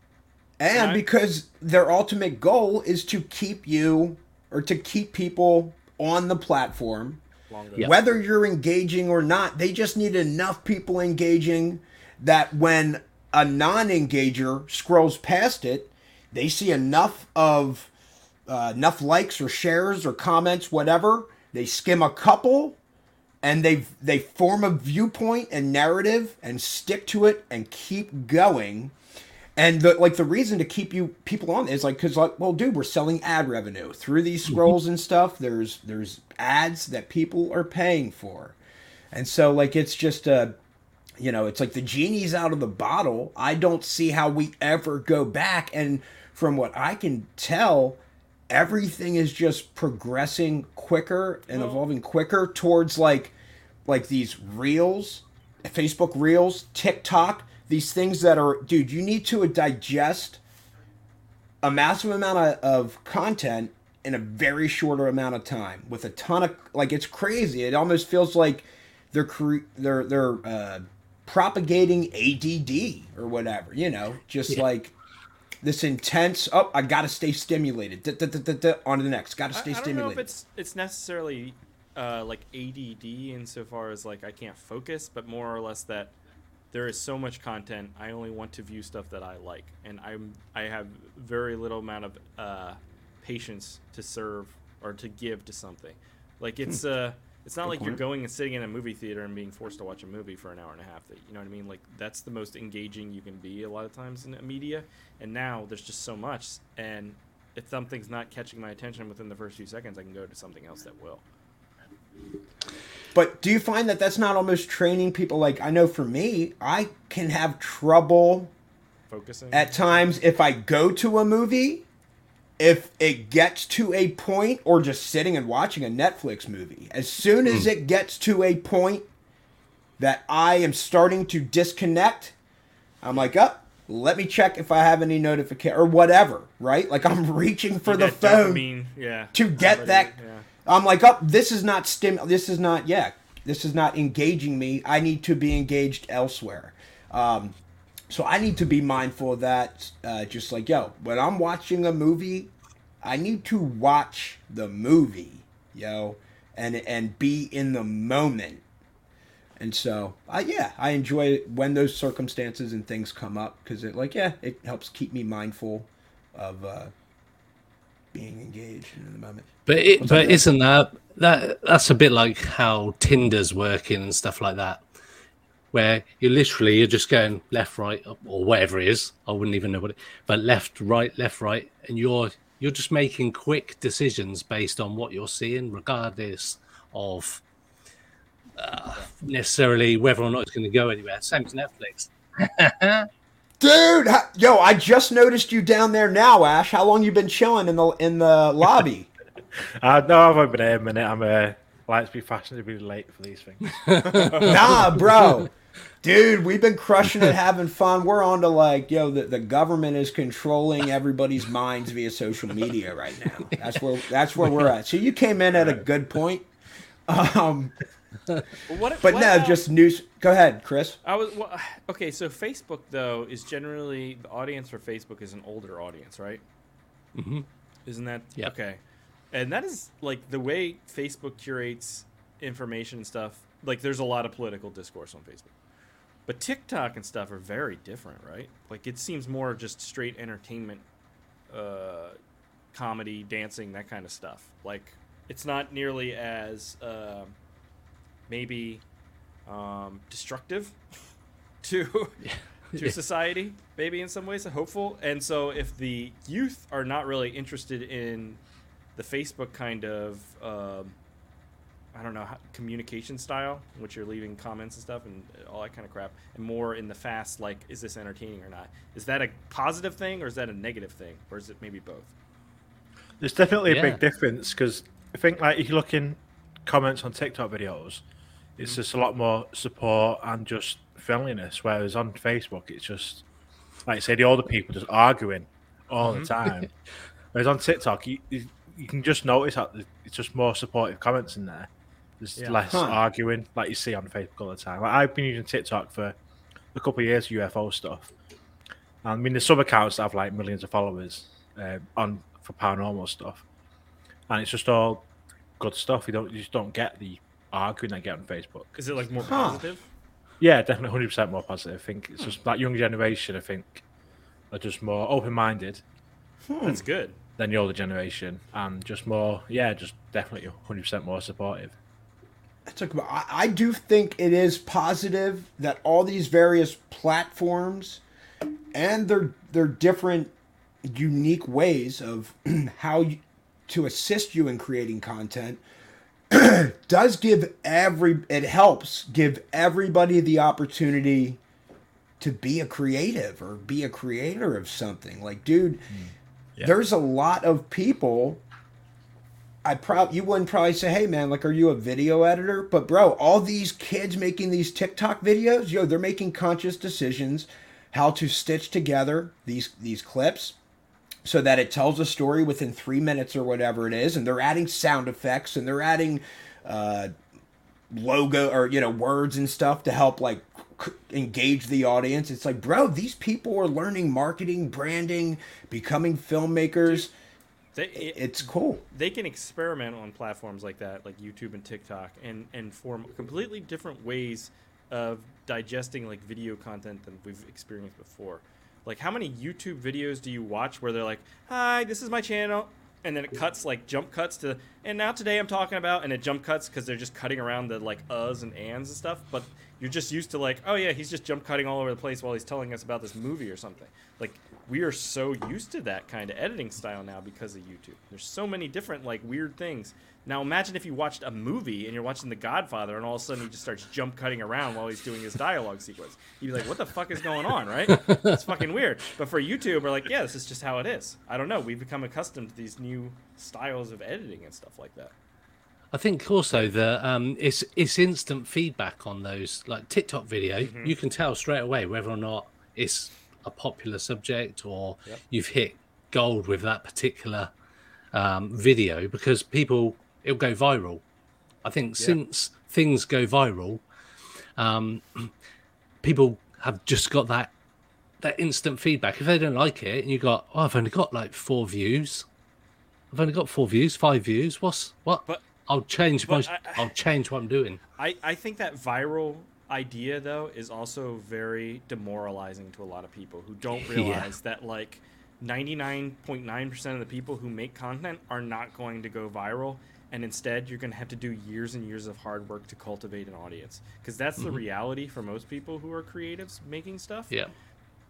[SPEAKER 2] and
[SPEAKER 3] Right.
[SPEAKER 2] because their ultimate goal is to keep you or to keep people on the platform
[SPEAKER 3] Longer.
[SPEAKER 4] Yeah.
[SPEAKER 2] whether you're engaging or not they just need enough people engaging that when a non-engager scrolls past it they see enough of uh, enough likes or shares or comments whatever they skim a couple and they they form a viewpoint and narrative and stick to it and keep going. And the like the reason to keep you people on is like because like well dude we're selling ad revenue. Through these mm-hmm. scrolls and stuff there's there's ads that people are paying for. And so like it's just a you know it's like the genie's out of the bottle. I don't see how we ever go back. And from what i can tell everything is just progressing quicker and
[SPEAKER 3] Well-
[SPEAKER 2] evolving quicker towards like like these reels facebook reels tiktok these things that are dude you need to digest a massive amount of, of content in a very shorter amount of time with a ton of like it's crazy. It almost feels like they're cre- they're they're uh, propagating ADD or whatever. You know, just like this intense. Oh, I gotta stay stimulated. Da, da, da, da, da, on to the next. Gotta stay
[SPEAKER 3] I don't know
[SPEAKER 2] stimulated.
[SPEAKER 3] if it's it's necessarily uh, like ADD insofar as like I can't focus, but more or less that there is so much content. I only want to view stuff that I like, and I'm I have very little amount of uh, patience to serve or to give to something. Like it's uh it's not like you're going and sitting in a movie theater and being forced to watch a movie for an hour and a half. That you know what I mean? Like that's the most engaging you can be a lot of times in a media. And now there's just so much, and if something's not catching my attention within the first few seconds, I can go to something else that will.
[SPEAKER 2] But do you find that that's not almost training people? Like I know for me, I can have trouble
[SPEAKER 3] Focusing
[SPEAKER 2] at times if I go to a movie, if it gets to a point, or just sitting and watching a Netflix movie. As soon as hmm. it gets to a point that I am starting to disconnect, I'm like, up. let me check if I have any notification or whatever, right? Like I'm reaching for the phone
[SPEAKER 3] dopamine, yeah,
[SPEAKER 2] to get
[SPEAKER 3] Somebody-
[SPEAKER 2] that.
[SPEAKER 3] yeah.
[SPEAKER 2] I'm like, oh, this is not stim. This is not. Yeah, this is not engaging me. I need to be engaged elsewhere. Um, so I need to be mindful of that. Uh, just like yo, when I'm watching a movie, I need to watch the movie, yo, and and be in the moment. And so, uh, yeah, I enjoy when those circumstances and things come up because it, like, yeah, it helps keep me mindful of uh, being engaged in the moment.
[SPEAKER 4] But it, but
[SPEAKER 2] Dave?
[SPEAKER 4] isn't that that that's a bit like how Tinder's working and stuff like that, where you literally you're just going left, right, or whatever it is. I wouldn't even know what it, but left, right, left, right, and you're you're just making quick decisions based on what you're seeing, regardless of uh, necessarily whether or not it's going to go anywhere. Same as Netflix.
[SPEAKER 2] Dude, ha- yo, I just noticed you down there now, Ash. How long you been chilling in the in the lobby?
[SPEAKER 5] Uh, no, I've only been here a minute. I'm uh, like to be fashionably late for these things.
[SPEAKER 2] nah, bro. Dude, we've been crushing it, having fun. We're on to like, yo, the, the government is controlling everybody's minds via social media right now. That's where that's where we're at. So you came in at a good point. Um,
[SPEAKER 3] But what,
[SPEAKER 2] but
[SPEAKER 3] what
[SPEAKER 2] no,
[SPEAKER 3] about-
[SPEAKER 2] just news. Go ahead, Chris.
[SPEAKER 3] I was well, okay. So Facebook though is generally the audience for Facebook is an older audience, right?
[SPEAKER 4] hmm
[SPEAKER 3] Isn't that
[SPEAKER 4] Yep.
[SPEAKER 3] okay? And that is like the way Facebook curates information and stuff. Like, there's a lot of political discourse on Facebook, but TikTok and stuff are very different, right? Like, it seems more just straight entertainment, uh, comedy, dancing, that kind of stuff. Like, it's not nearly as uh, maybe um, destructive to to society, maybe in some ways, hopeful. And so, if the youth are not really interested in the Facebook kind of, um, I don't know, communication style, in which you're leaving comments and stuff and all that kind of crap, and more in the fast, like, is this entertaining or not? Is that a positive thing or is that a negative thing, or is it maybe both?
[SPEAKER 5] There's definitely a
[SPEAKER 4] Yeah.
[SPEAKER 5] big difference because I think like if you look in comments on TikTok videos, it's just a lot more support and just friendliness. Whereas on Facebook, it's just like I say, the older people just arguing all the time. Whereas on TikTok, you, you you can just notice that it's just more supportive comments in there. There's
[SPEAKER 3] Yeah.
[SPEAKER 5] less
[SPEAKER 2] Huh.
[SPEAKER 5] arguing like you see on Facebook all the time. Like, I've been using TikTok for a couple of years, UFO stuff. I mean, there's some accounts that have like millions of followers uh, on for paranormal stuff, and it's just all good stuff. You don't you just don't get the arguing I get on Facebook.
[SPEAKER 3] Is it like more
[SPEAKER 2] Huh.
[SPEAKER 3] positive?
[SPEAKER 5] Yeah, definitely hundred percent more positive. I think it's just that young generation. I think are just more open minded hmm.
[SPEAKER 3] That's good.
[SPEAKER 5] than the older generation, and just more yeah, just definitely hundred percent more supportive.
[SPEAKER 2] That's a, I, I do think it is positive that all these various platforms and their their different unique ways of how you, to assist you in creating content does give every it helps give everybody the opportunity to be a creative or be a creator of something. Like dude hmm. there's a lot of people I probably you wouldn't probably say, "Hey man, like, are you a video editor?" But bro, all these kids making these TikTok videos, yo, they're making conscious decisions how to stitch together these these clips, so that it tells a story within three minutes or whatever it is, and they're adding sound effects and they're adding uh, logo or you know words and stuff to help like c- engage the audience. It's like, bro, these people are learning marketing, branding, becoming filmmakers.
[SPEAKER 3] They, it,
[SPEAKER 2] It's cool.
[SPEAKER 3] they can experiment on platforms like that, like YouTube and TikTok, and and form completely different ways of digesting like video content than we've experienced before. Like, how many YouTube videos do you watch where they're like, "Hi, this is my channel," and then it cuts like jump cuts to, and now today I'm talking about, and it jump cuts because they're just cutting around the like uhs and ands and stuff, but you're just used to like, oh yeah, he's just jump cutting all over the place while he's telling us about this movie or something. Like we are so used to that kind of editing style now because of YouTube. There's so many different like weird things. Now imagine if you watched a movie and you're watching The Godfather and all of a sudden he just starts jump cutting around while he's doing his dialogue sequence. You'd be like, what the fuck is going on, right? It's fucking weird. But for YouTube, we're like, yeah, this is just how it is. I don't know. We've become accustomed to these new styles of editing and stuff like that.
[SPEAKER 4] I think also the um, it's it's instant feedback on those like TikTok video.
[SPEAKER 3] Mm-hmm.
[SPEAKER 4] You can tell straight away whether or not it's a popular subject or
[SPEAKER 3] Yep.
[SPEAKER 4] you've hit gold with that particular um, video because people it'll go viral. I think since things go viral, um, people have just got that that instant feedback. If they don't like it, and you got, oh, I've only got like four views. I've only got four views, five views. What's what?
[SPEAKER 3] But-
[SPEAKER 4] I'll change most.
[SPEAKER 3] I-
[SPEAKER 4] I'll change what I'm doing.
[SPEAKER 3] I, I think that viral idea though is also very demoralizing to a lot of people who don't
[SPEAKER 4] Yeah.
[SPEAKER 3] realize that like 99.9% of the people who make content are not going to go viral and instead you're going to have to do years and years of hard work to cultivate an audience because that's the mm-hmm. reality for most people who are creatives making stuff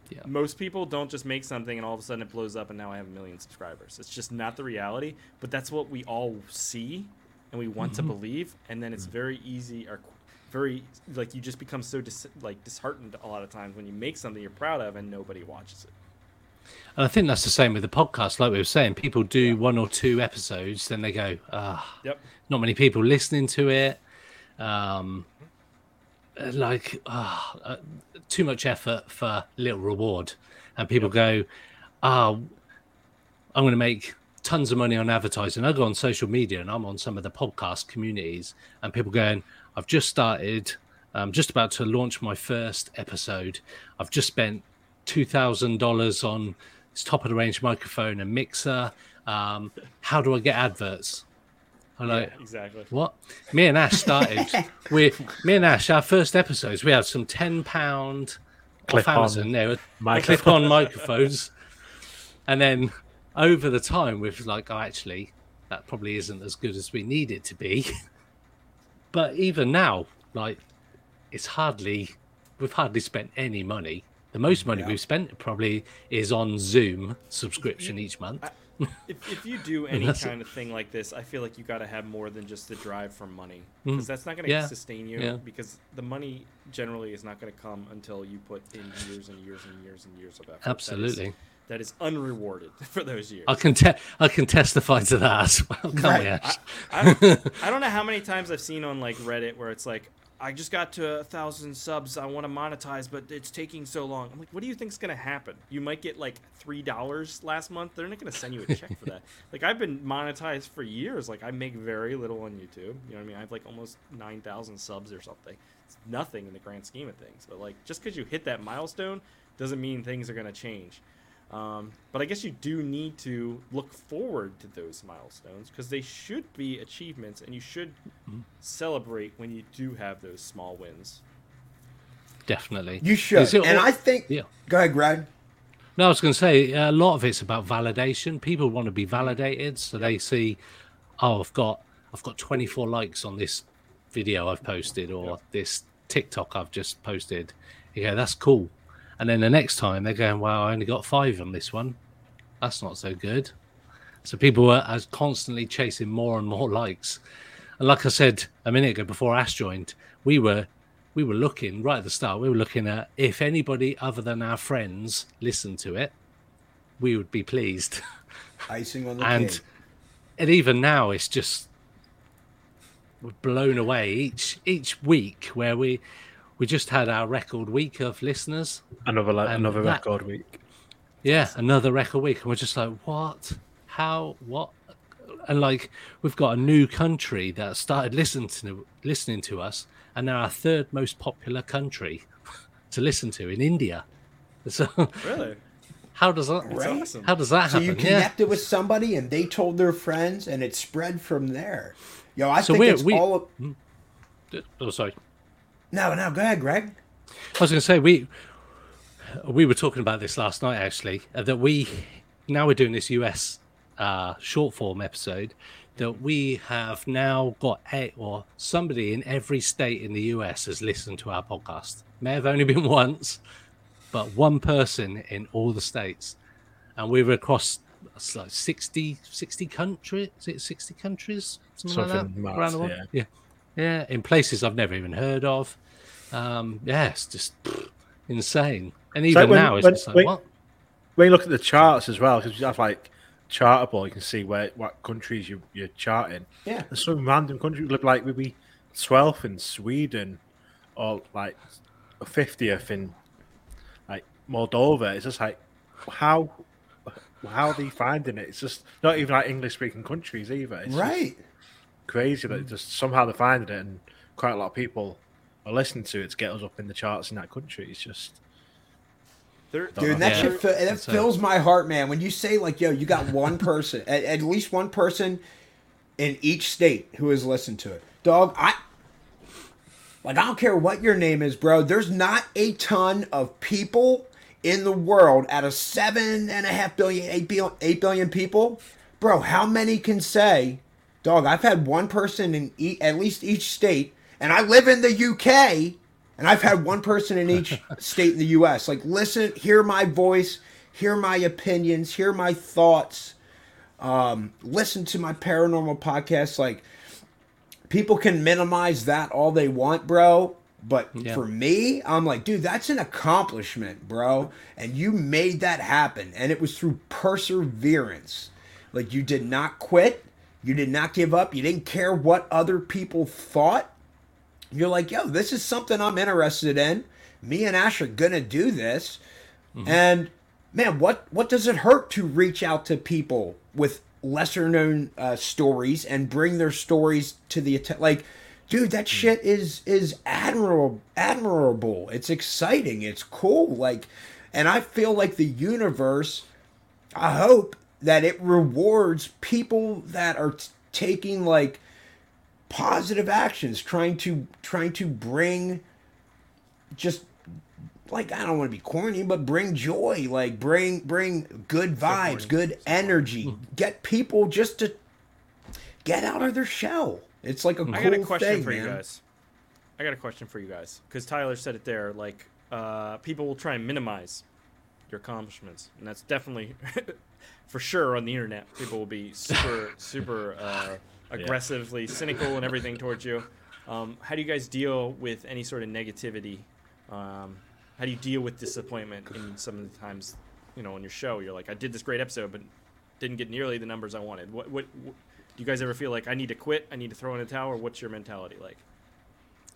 [SPEAKER 4] Yeah,
[SPEAKER 3] most people don't just make something and all of a sudden it blows up and now I have a million subscribers. It's just not the reality, but that's what we all see and we want to mm-hmm. believe. And then it's very easy or qu- very like you just become so dis- like disheartened a lot of times when you make something you're proud of and nobody watches it.
[SPEAKER 4] and I think that's the same with the podcast. Like we were saying, people do one or two episodes, then they go, ah,
[SPEAKER 3] Yep.
[SPEAKER 4] not many people listening to it. Um, like ah, uh, too much effort for little reward, and people go, "Ah, I'm going to make tons of money on advertising." I go on social media and I'm on some of the podcast communities, and people going, "I've just started. I'm just about to launch my first episode. I've just spent two thousand dollars on this top of the range microphone and mixer. Um, how do I get adverts?" I'm like,
[SPEAKER 3] exactly.
[SPEAKER 4] what? Me and Ash started. we, me and Ash, our first episodes, we had some ten pound off
[SPEAKER 5] Clip-on
[SPEAKER 4] Amazon. They were
[SPEAKER 5] microphone.
[SPEAKER 4] clip on microphones, and then over the time, we've like, oh, actually, that probably isn't as good as we need it to be. but even now, like, it's hardly we've hardly spent any money. The most money
[SPEAKER 2] Yeah.
[SPEAKER 4] we've spent probably is on Zoom subscription each month.
[SPEAKER 3] If, if you do any kind of thing like this, I feel like you got to have more than just the drive for money mm. because that's not going to
[SPEAKER 4] Yeah.
[SPEAKER 3] sustain you.
[SPEAKER 4] Yeah.
[SPEAKER 3] Because the money generally is not going to come until you put in years and years and years and years of effort.
[SPEAKER 4] Absolutely.
[SPEAKER 3] That is unrewarded for those years.
[SPEAKER 4] I can te- I can testify to that as well,
[SPEAKER 2] Right.
[SPEAKER 4] Ash?
[SPEAKER 3] I, I don't know how many times I've seen on like Reddit where it's like, I just got to a thousand subs. I want to monetize, but it's taking so long. I'm like, what do you think's gonna happen? You might get like three dollars last month. They're not gonna send you a check for that. Like I've been monetized for years. Like I make very little on YouTube. You know what I mean? I have like almost nine thousand subs or something. It's nothing in the grand scheme of things. But like just because you hit that milestone doesn't mean things are gonna change. Um, but I guess you do need to look forward to those milestones because they should be achievements, and you should celebrate when you do have those small wins.
[SPEAKER 4] Definitely.
[SPEAKER 2] You should.
[SPEAKER 4] It
[SPEAKER 2] And I think.
[SPEAKER 4] Yeah.
[SPEAKER 2] Go ahead, Greg.
[SPEAKER 4] No, I was going to say a lot of it's about validation. People want to be validated, so they see, oh, I've got I've got 24 likes on this video I've posted or this TikTok I've just posted. Yeah, that's cool. And then the next time they're going, wow, I only got five on this one. That's not so good. So people are, are constantly chasing more and more likes. And like I said a minute ago before Ash joined, we were we were looking right at the start. We were looking at if anybody other than our friends listened to it, we would be pleased.
[SPEAKER 2] Icing on the
[SPEAKER 4] and
[SPEAKER 2] cake.
[SPEAKER 4] and even now, it's just we're blown away each each week where we we just had our record week of listeners.
[SPEAKER 5] Another like, another
[SPEAKER 4] that-
[SPEAKER 5] record week.
[SPEAKER 4] yeah, another record week, and we're just like, what? How? What? And like, we've got a new country that started listening to listening to us, and they're our third most popular country to listen to in India. So
[SPEAKER 3] Really?
[SPEAKER 4] how does that?
[SPEAKER 2] Right.
[SPEAKER 3] awesome.
[SPEAKER 4] How does that
[SPEAKER 2] So
[SPEAKER 4] happen?
[SPEAKER 2] So you
[SPEAKER 4] yeah.
[SPEAKER 2] connected with somebody and they told their friends and it spread from there. Yo, I
[SPEAKER 4] So
[SPEAKER 2] think it's
[SPEAKER 4] we-
[SPEAKER 2] all. Hmm?
[SPEAKER 4] Oh, sorry.
[SPEAKER 2] No, no, go ahead, Greg.
[SPEAKER 4] I was going to say we we were talking about this last night actually uh, that we now we're doing this US uh, short form episode that we have now got a or somebody in every state in the US has listened to our podcast. May have only been once, but one person in all the states, and we were across it's like 60, 60 countries. Is it sixty countries? Something, like that.
[SPEAKER 5] mad,
[SPEAKER 4] around the world.
[SPEAKER 5] yeah.
[SPEAKER 4] yeah, yeah, in places I've never even heard of. Um, yeah, it's just pfft, insane. And even
[SPEAKER 5] like when-
[SPEAKER 4] now, it's
[SPEAKER 5] when-
[SPEAKER 4] just like,
[SPEAKER 5] when-
[SPEAKER 4] what?
[SPEAKER 5] When you look at the charts as well, because you have like Chartable, you can see where what countries you, you're charting.
[SPEAKER 2] Yeah.
[SPEAKER 5] There's some random country look like maybe 12th in Sweden or like 50th in like Moldova. It's just like how how are they finding it? It's just not even like English speaking countries either. It's just
[SPEAKER 2] Right.
[SPEAKER 5] Crazy that just somehow they're finding it and quite a lot of people are listening to it to get us up in the charts in that country. It's just
[SPEAKER 3] There,
[SPEAKER 2] Dude, that
[SPEAKER 4] Yeah.
[SPEAKER 2] shit fi- that
[SPEAKER 4] That's,
[SPEAKER 2] fills my heart, man. When you say like, yo, you got one person, at, at least one person in each state who has listened to it. Dog, I like I don't care what your name is, bro. There's not a ton of people in the world out of seven and a half billion, eight billion, eight billion people, bro. How many can say, dog? I've had one person in e- at least each state, and I live in the UK, and I've had one person in each state in the US. Like, listen, hear my voice, hear my opinions, hear my thoughts. Um, listen to my paranormal podcast. Like, people can minimize that all they want, bro. But
[SPEAKER 4] Yeah.
[SPEAKER 2] for me, I'm like, dude, that's an accomplishment, bro. And you made that happen. And it was through perseverance. Like, you did not quit. You did not give up. You didn't care what other people thought. You're like, yo, this is something I'm interested in. Me and Ash are gonna do this. And man, what what does it hurt to reach out to people with lesser known uh, stories and bring their stories to the atten- like, dude, that shit is is admirable. Admirable. It's exciting. It's cool. Like, and I feel like the universe. I hope that it rewards people that are t- taking like positive actions trying to trying to bring just like I don't want to be corny, but bring joy, like bring bring good vibes, good energy, get people just to get out of their shell. It's like a cool
[SPEAKER 3] got a question
[SPEAKER 2] thing,
[SPEAKER 3] for you guys. I got a question for you guys because Tyler said it there. Like, uh, people will try and minimize your accomplishments, and that's definitely for sure on the internet. People will be super, super uh, aggressively cynical and everything towards you. Um, how do you guys deal with any sort of negativity? Um, how do you deal with disappointment in some of the times, you know, on your show? You're like, I did this great episode, but didn't get nearly the numbers I wanted. What, what, what do you guys ever feel like I need to quit? I need to throw in a towel? Or what's your mentality like?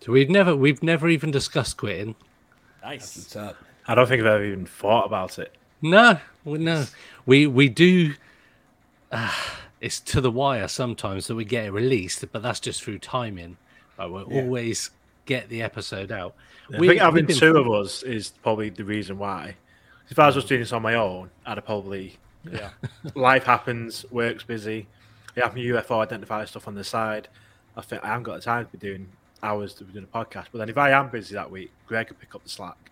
[SPEAKER 4] So we've never we've never even discussed quitting.
[SPEAKER 3] Nice.
[SPEAKER 5] I don't think I've ever even thought about it.
[SPEAKER 4] No, no, we we do. Uh, it's to the wire sometimes that we get it released, but that's just through timing. Like we'll
[SPEAKER 2] Yeah.
[SPEAKER 4] always get the episode out.
[SPEAKER 5] I
[SPEAKER 4] We-
[SPEAKER 5] think having
[SPEAKER 4] been
[SPEAKER 5] two of us is probably the reason why. If I was just doing this on my own, I'd have probably
[SPEAKER 3] Yeah.
[SPEAKER 5] life happens, work's busy. I have UFO identifier stuff on the side. I think I haven't got the time to be doing hours to be doing a podcast. But then if I am busy that week, Greg will pick up the slack.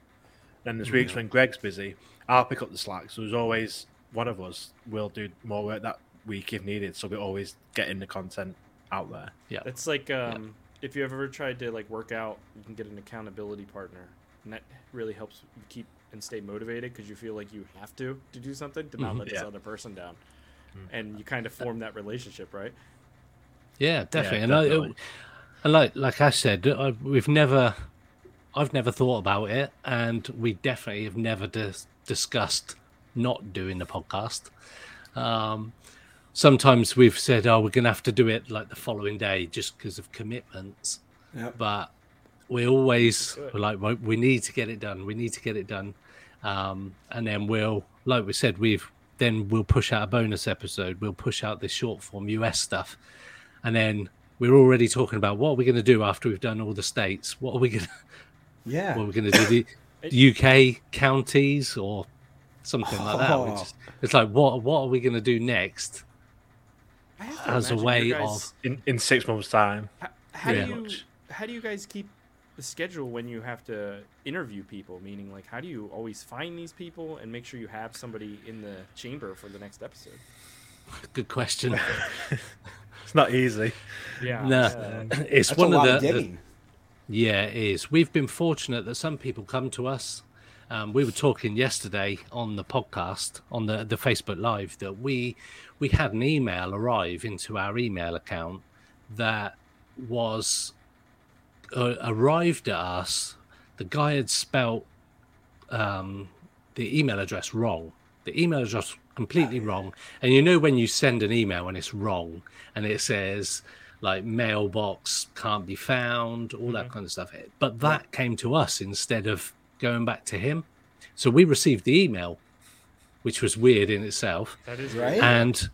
[SPEAKER 5] Then there's weeks when Greg's busy, I'll pick up the slack. So there's always one of us will do more work that week if needed. So we're always getting the content out there.
[SPEAKER 4] Yeah,
[SPEAKER 3] It's like um, if you ever tried to like work out, you can get an accountability partner, and that really helps you keep and stay motivated because you feel like you have to to do something to not
[SPEAKER 4] Mhm.
[SPEAKER 3] let this
[SPEAKER 5] Yeah.
[SPEAKER 3] other person down, and you kind of form that relationship, right?
[SPEAKER 4] yeah, definitely. and
[SPEAKER 5] definitely.
[SPEAKER 4] I, and like like I said, I, we've never, I've never thought about it, and we definitely have never dis- discussed not doing the podcast. Um, sometimes we've said, "Oh, we're gonna have to do it like the following day just because of commitments."
[SPEAKER 2] Yep.
[SPEAKER 4] But we always we're like, "Well, we need to get it done. We need to get it done, um, and then we'll like we said, we've then we'll push out a bonus episode. We'll push out this short form US stuff, and then we're already talking about what we're we going to do after we've done all the states. What are we going to
[SPEAKER 2] Yeah.
[SPEAKER 4] what are we going to do? The UK counties or something like that.
[SPEAKER 2] Oh.
[SPEAKER 4] just- it's like what what are we going to do next?
[SPEAKER 3] I have to
[SPEAKER 4] As a way
[SPEAKER 3] guys-
[SPEAKER 4] of
[SPEAKER 5] In in six months' time.
[SPEAKER 3] How, how
[SPEAKER 4] Yeah.
[SPEAKER 3] do you how do you guys keep the schedule when you have to interview people? Meaning, like, how do you always find these people and make sure you have somebody in the chamber for the next episode?
[SPEAKER 4] good question.
[SPEAKER 5] It's not easy.
[SPEAKER 3] Yeah,
[SPEAKER 4] no,
[SPEAKER 3] yeah.
[SPEAKER 4] it's
[SPEAKER 2] That's
[SPEAKER 4] one
[SPEAKER 2] a
[SPEAKER 4] of
[SPEAKER 2] lot
[SPEAKER 4] the,
[SPEAKER 2] of
[SPEAKER 4] the
[SPEAKER 2] digging.
[SPEAKER 4] Yeah, it is. We've been fortunate that some people come to us. Um, we were talking yesterday on the podcast on the, the Facebook Live that we we had an email arrive into our email account that was uh, arrived at us. The guy had spelt um, the email address wrong. The email address completely wrong. And you know when you send an email and it's wrong and it says like mailbox can't be found, all that mm-hmm. kind of stuff. But that came to us instead of going back to him. So we received the email, which was weird in itself.
[SPEAKER 3] that is
[SPEAKER 2] Right?
[SPEAKER 4] And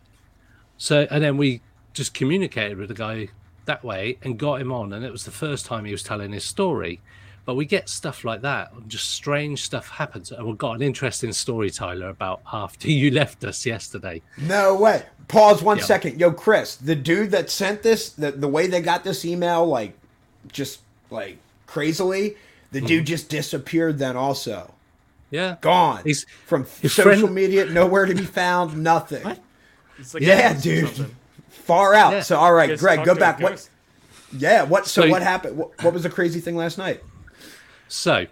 [SPEAKER 4] so, and then we just communicated with the guy that way and got him on. And it was the first time he was telling his story. But we get stuff like that, just strange stuff happens. And we've got an interesting story, Tyler, about after you left us yesterday.
[SPEAKER 2] No way. Pause one
[SPEAKER 4] Yeah.
[SPEAKER 2] second. Yo, Chris, the dude that sent this, the, the way they got this email, like, just like crazily, the
[SPEAKER 4] Mm-hmm.
[SPEAKER 2] dude just disappeared then also.
[SPEAKER 4] Yeah.
[SPEAKER 2] Gone.
[SPEAKER 4] He's-
[SPEAKER 2] From
[SPEAKER 4] his
[SPEAKER 2] social
[SPEAKER 4] friend-
[SPEAKER 2] media, nowhere to be found, nothing.
[SPEAKER 3] It's like
[SPEAKER 2] Yeah, dude.
[SPEAKER 3] something.
[SPEAKER 2] Far out.
[SPEAKER 4] Yeah.
[SPEAKER 2] So, all right, Greg, go back. What? Yeah, what? So,
[SPEAKER 4] So-
[SPEAKER 2] what happened? What, what was the crazy thing last night?
[SPEAKER 4] So,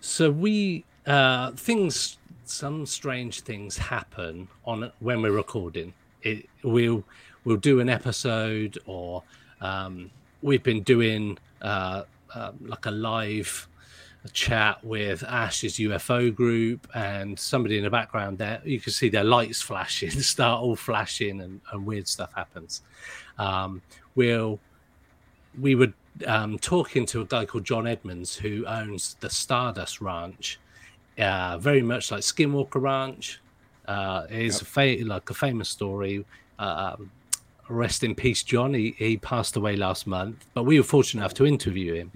[SPEAKER 4] so we uh, things, some strange things happen on when we're recording. It we'll we'll do an episode, or um, we've been doing uh, uh, like a live chat with Ash's UFO group, and somebody in the background there. You can see their lights flashing, start all flashing, and, and weird stuff happens. Um, we'll we were um, talking to a guy called John Edmonds who owns the Stardust Ranch, uh, very much like Skinwalker Ranch. Uh, it's a fa- like a famous story. Uh, um, rest in peace, John. He, he passed away last month, but we were fortunate enough to interview him.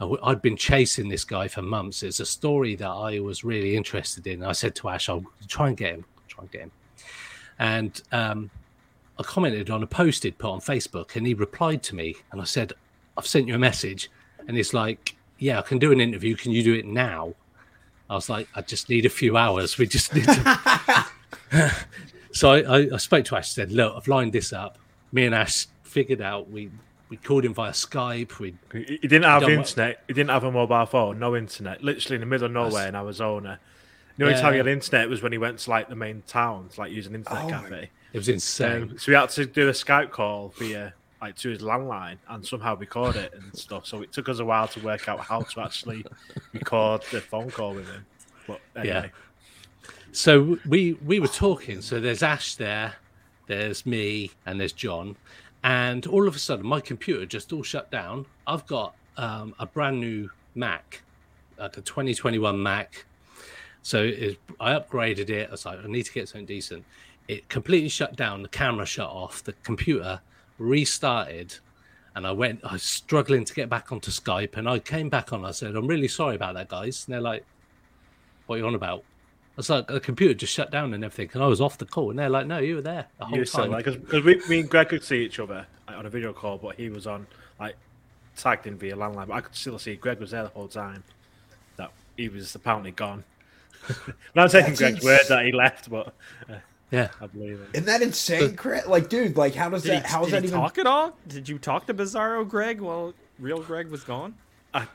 [SPEAKER 4] I'd been chasing this guy for months. It's a story that I was really interested in. I said to Ash, "I'll try and get him. Try and get him." And um, I commented on a post he'd put on Facebook, and he replied to me, and I said, "I've sent you a message," and he's like, "Yeah, I can do an interview. Can you do it now?" I was like, "I just need a few hours. We just need to." so I, I, I spoke to Ash. Said, "Look, I've lined this up. Me and Ash figured out. We we called him via Skype. We
[SPEAKER 5] He didn't have internet. He didn't have a mobile phone. No internet. Literally in the middle of nowhere in Arizona. The only
[SPEAKER 4] Yeah.
[SPEAKER 5] time he had internet was when he went to like the main towns, like using internet
[SPEAKER 2] Oh
[SPEAKER 5] cafe.
[SPEAKER 4] it was insane.
[SPEAKER 5] Um, so we had to do a Skype call via like to his landline and somehow record it and stuff. So it took us a while to work out how to actually record the phone call with him. But anyway,
[SPEAKER 4] So we we were talking. So there's Ash there, there's me, and there's John, and all of a sudden my computer just all shut down. I've got um, a brand new Mac, like a 2021 Mac. So it, I upgraded it. I was like, I need to get something decent. It completely shut down. The camera shut off. The computer restarted, and I went. I was struggling to get back onto Skype, and I came back on. I said, "I'm really sorry about that, guys." And they're like, "What are you on about?" I was like, the computer just shut down and everything, and I was off the call, and they're like, "No, you were there the whole
[SPEAKER 5] you still
[SPEAKER 4] time."
[SPEAKER 5] like because we, me and Greg could see each other like, on a video call, but he was on like tagged in via landline. But I could still see Greg was there the whole time. That he was apparently gone. Now I'm taking Greg's
[SPEAKER 2] ins-
[SPEAKER 5] word that he left, but uh,
[SPEAKER 4] yeah,
[SPEAKER 5] I believe it.
[SPEAKER 2] Isn't that insane, Chris? Like, dude, like, how does
[SPEAKER 3] Did,
[SPEAKER 2] that?
[SPEAKER 3] he,
[SPEAKER 2] How is
[SPEAKER 3] did
[SPEAKER 2] that
[SPEAKER 3] he
[SPEAKER 2] even?
[SPEAKER 3] talk at all? Did you talk to Bizarro Greg while real Greg was gone?
[SPEAKER 5] I,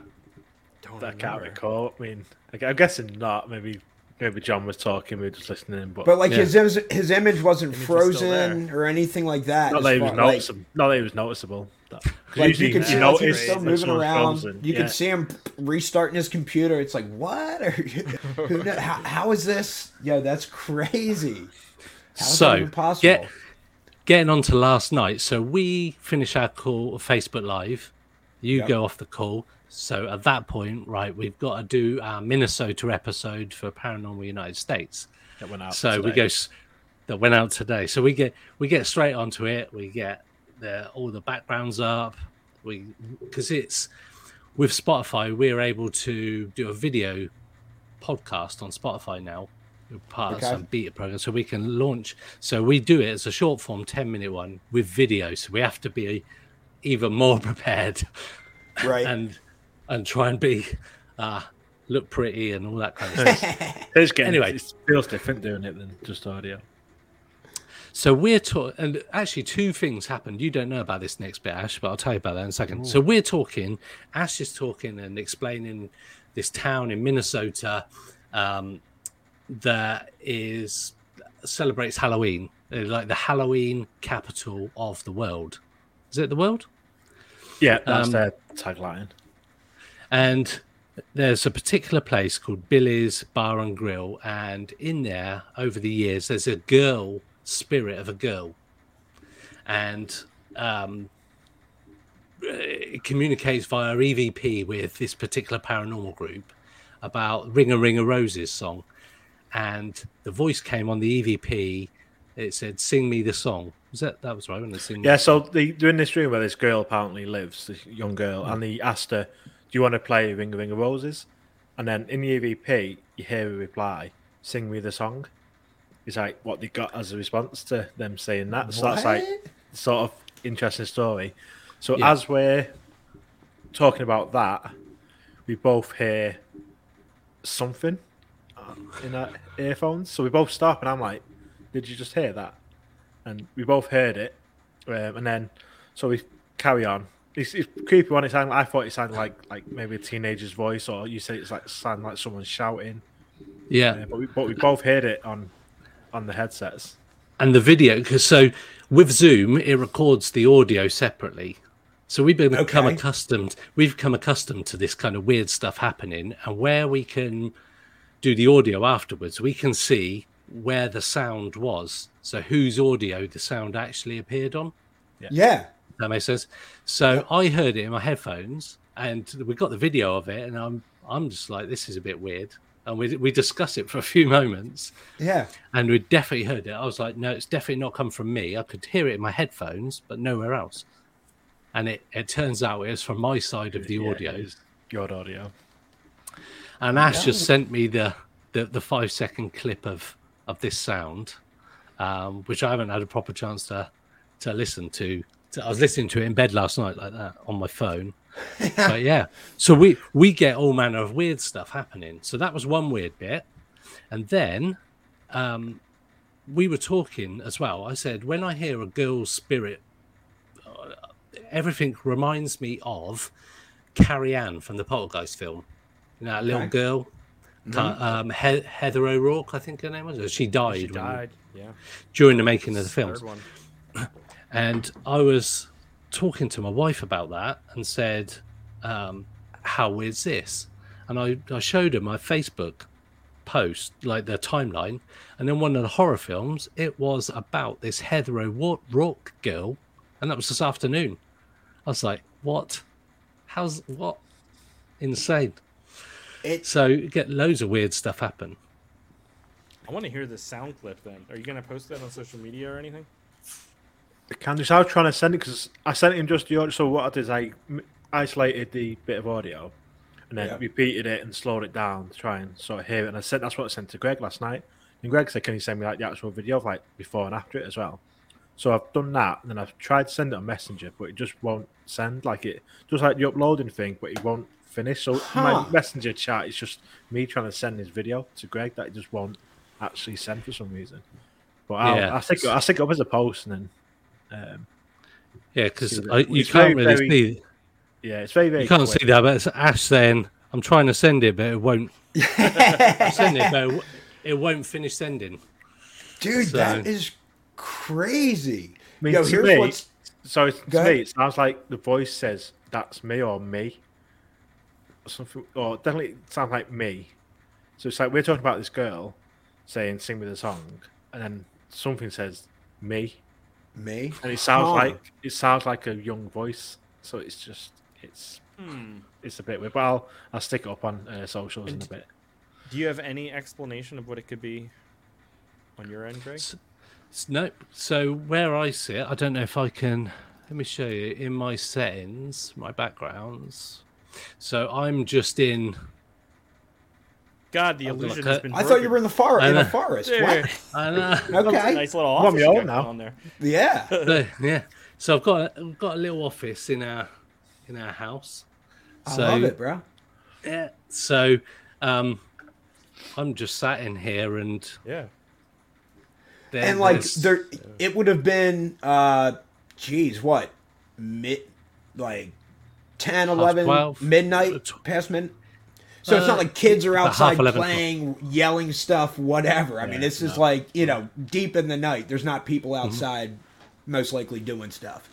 [SPEAKER 3] Don't
[SPEAKER 5] I can't recall. I mean, I- I'm guessing not. Maybe maybe John was talking. We were just listening. But,
[SPEAKER 2] But like
[SPEAKER 4] Yeah.
[SPEAKER 2] his his his image wasn't
[SPEAKER 3] Image was
[SPEAKER 2] frozen or anything like that.
[SPEAKER 5] not that he was
[SPEAKER 2] far- like-
[SPEAKER 5] noticeable. not that he was noticeable.
[SPEAKER 2] Like
[SPEAKER 5] usually
[SPEAKER 2] you can
[SPEAKER 5] you
[SPEAKER 2] see like, he's still
[SPEAKER 5] when
[SPEAKER 2] moving around.
[SPEAKER 5] frozen.
[SPEAKER 2] You
[SPEAKER 5] Yeah.
[SPEAKER 2] can see him restarting his computer. It's like what? Or, who kno- how, how is this? Yo, that's crazy.
[SPEAKER 4] So, get- getting on to last night. So we finish our call Facebook Live. You
[SPEAKER 2] Yep.
[SPEAKER 4] go off the call. So at that point, right, we've got to do our Minnesota episode for Paranormal United States.
[SPEAKER 5] that went out.
[SPEAKER 4] so we go that went out today. So we get we get straight onto it. We get the all the backgrounds up. We because it's with Spotify, we're able to do a video podcast on Spotify now. We're part
[SPEAKER 2] Okay.
[SPEAKER 4] of some beta program, so we can launch. So we do it as a short form, ten minute one with video. So we have to be even more prepared
[SPEAKER 2] Right.
[SPEAKER 4] and and try and be uh, look pretty and all that kind of stuff.
[SPEAKER 5] It's getting,
[SPEAKER 4] Anyway.
[SPEAKER 5] it feels different doing it than just audio.
[SPEAKER 4] So we're talking, and actually, two things happened. You don't know about this next bit, Ash, but I'll tell you about that in a second. So we're talking, Ash is talking and explaining this town in Minnesota um, that is celebrates Halloween, uh, like the Halloween capital of the world. Is it the world?
[SPEAKER 5] Yeah, that's
[SPEAKER 4] Um,
[SPEAKER 5] their tagline.
[SPEAKER 4] and there's a particular place called Billy's Bar and Grill, and in there, over the years, there's a girl spirit of a girl, and um, it communicates via EVP with this particular paranormal group about "Ring a Ring a Roses" song, and the voice came on the EVP. It said, "Sing me the song." Was that that was right? Wasn't it? Sing
[SPEAKER 5] Yeah, so they, they're in this room where this girl apparently lives, this young girl, and he asked her, "Do you want to play Ring a Ring of Roses?" And then in the EVP, you hear a reply, "Sing me the song." It's like what they got as a response to them saying that. So that's like sort of interesting story. So
[SPEAKER 4] Yeah.
[SPEAKER 5] as we're talking about that, we both hear something in our earphones. So we both stop, and I'm like, "Did you just hear that?" And we both heard it, um, and then so we carry on. It's, it's creepy one. It sounded. I thought it sounded like like maybe a teenager's voice, or you say it's like sound like someone shouting.
[SPEAKER 4] yeah.
[SPEAKER 5] Uh, but we but we both heard it on on the headsets.
[SPEAKER 4] and the video because so with zoom it records the audio separately so we've become
[SPEAKER 2] Okay.
[SPEAKER 4] accustomed we've become accustomed to this kind of weird stuff happening and where we can do the audio afterwards we can see where the sound was so whose audio the sound actually appeared on
[SPEAKER 2] Yeah.
[SPEAKER 4] that makes sense so i heard it in my headphones and we got the video of it and i'm i'm just like this is a bit weird and we, we discuss it for a few moments
[SPEAKER 2] Yeah.
[SPEAKER 4] and we definitely heard it. I was like, no, it's definitely not come from me. I could hear it in my headphones, but nowhere else. And it, it turns out it was from my side of the
[SPEAKER 5] Yeah,
[SPEAKER 4] audio.
[SPEAKER 5] it is Your audio.
[SPEAKER 4] And Ash just sent me the, the, the five second clip of, of this sound, um, which I haven't had a proper chance to, to listen to. I was listening to it in bed last night like that on my phone. but yeah, so we we get all manner of weird stuff happening. So that was one weird bit, and then um, we were talking as well. I said when I hear a girl's spirit, uh, everything reminds me of Carrie Ann from the Poltergeist film. You know, that little
[SPEAKER 2] Okay.
[SPEAKER 4] girl, um, he- Heather O'Rourke, I think her name was. She died,
[SPEAKER 3] She
[SPEAKER 4] when-
[SPEAKER 3] died. Yeah.
[SPEAKER 4] during the making of the film.
[SPEAKER 3] Third one.
[SPEAKER 4] And I was talking to my wife about that and said, um, How weird's this? And I, I showed her my Facebook post, like the timeline. And then one of the horror films, it was about this Heather O'Rourke girl. And that was this afternoon. I was like, What? How's what? Insane.
[SPEAKER 2] It's
[SPEAKER 4] So you get loads of weird stuff happen.
[SPEAKER 3] I want to hear the sound clip then. Are you going to post that on social media or anything?
[SPEAKER 5] Candice, I was trying to send it because I sent him just the audio. So what I did is I isolated the bit of audio and then
[SPEAKER 2] Yeah.
[SPEAKER 5] repeated it and slowed it down to try and sort of hear it. And I said that's what I sent to Greg last night. And Greg said, "Can you send me like the actual video of like before and after it as well?" So I've done that, and then I've tried to send it on Messenger, but it just won't send. Like it, just like the uploading thing, but it won't finish. So
[SPEAKER 2] Huh.
[SPEAKER 5] my Messenger chat is just me trying to send this video to Greg that it just won't actually send for some reason. But I'll,
[SPEAKER 4] Yeah.
[SPEAKER 5] I think it, I'll stick it up as a post and then. Um,
[SPEAKER 4] Yeah, because you
[SPEAKER 5] it's
[SPEAKER 4] can't
[SPEAKER 5] very,
[SPEAKER 4] really
[SPEAKER 5] very
[SPEAKER 4] see.
[SPEAKER 5] Yeah, it's very very.
[SPEAKER 4] You can't
[SPEAKER 5] quick.
[SPEAKER 4] see that, but it's Ash saying, "I'm trying to send it, but it won't send it, but it won't finish sending."
[SPEAKER 2] dude,
[SPEAKER 4] So-
[SPEAKER 2] that is crazy.
[SPEAKER 5] I mean,
[SPEAKER 2] Yo,
[SPEAKER 5] to
[SPEAKER 2] here's
[SPEAKER 5] me,
[SPEAKER 2] what's
[SPEAKER 5] so to me, it sounds like the voice says that's me or me, or something, or definitely sounds like me. So it's like we're talking about this girl saying "sing me the song," and then something says "me,"
[SPEAKER 2] me.
[SPEAKER 5] and it sounds
[SPEAKER 2] Huh.
[SPEAKER 5] like it sounds like a young voice. So it's just it's
[SPEAKER 3] Hmm.
[SPEAKER 5] it's a bit weird. But I'll I'll stick it up on uh, socials in a bit.
[SPEAKER 3] Do you have any explanation of what it could be? on your end, Greg?
[SPEAKER 4] S- No, so where I sit, I don't know if I can. Let me show you in my settings, my backgrounds. So I'm just in.
[SPEAKER 3] God, the
[SPEAKER 4] I'll
[SPEAKER 3] illusion has been.
[SPEAKER 2] I thought you were in the forest. In the forest.
[SPEAKER 3] There.
[SPEAKER 2] What?
[SPEAKER 4] I know.
[SPEAKER 2] Okay.
[SPEAKER 3] Nice little office
[SPEAKER 5] my
[SPEAKER 3] you
[SPEAKER 5] own now.
[SPEAKER 3] on there.
[SPEAKER 2] Yeah.
[SPEAKER 4] So, yeah. So I've got a, I've got a little office in our in our house.
[SPEAKER 2] I
[SPEAKER 4] So
[SPEAKER 2] love it, bro.
[SPEAKER 4] yeah. So um, I'm just sat in here and
[SPEAKER 3] Yeah.
[SPEAKER 2] and like
[SPEAKER 4] there's-
[SPEAKER 2] there it would have been uh geez what mid like 10 11
[SPEAKER 4] 12.
[SPEAKER 2] midnight
[SPEAKER 4] Tw-
[SPEAKER 2] past midnight so it's not
[SPEAKER 4] Uh,
[SPEAKER 2] like kids are outside
[SPEAKER 4] 11,
[SPEAKER 2] playing yelling stuff whatever i mean
[SPEAKER 5] Yeah,
[SPEAKER 2] this is
[SPEAKER 4] no.
[SPEAKER 2] like you know deep in the night there's not people
[SPEAKER 4] Mm-hmm.
[SPEAKER 2] outside most likely doing stuff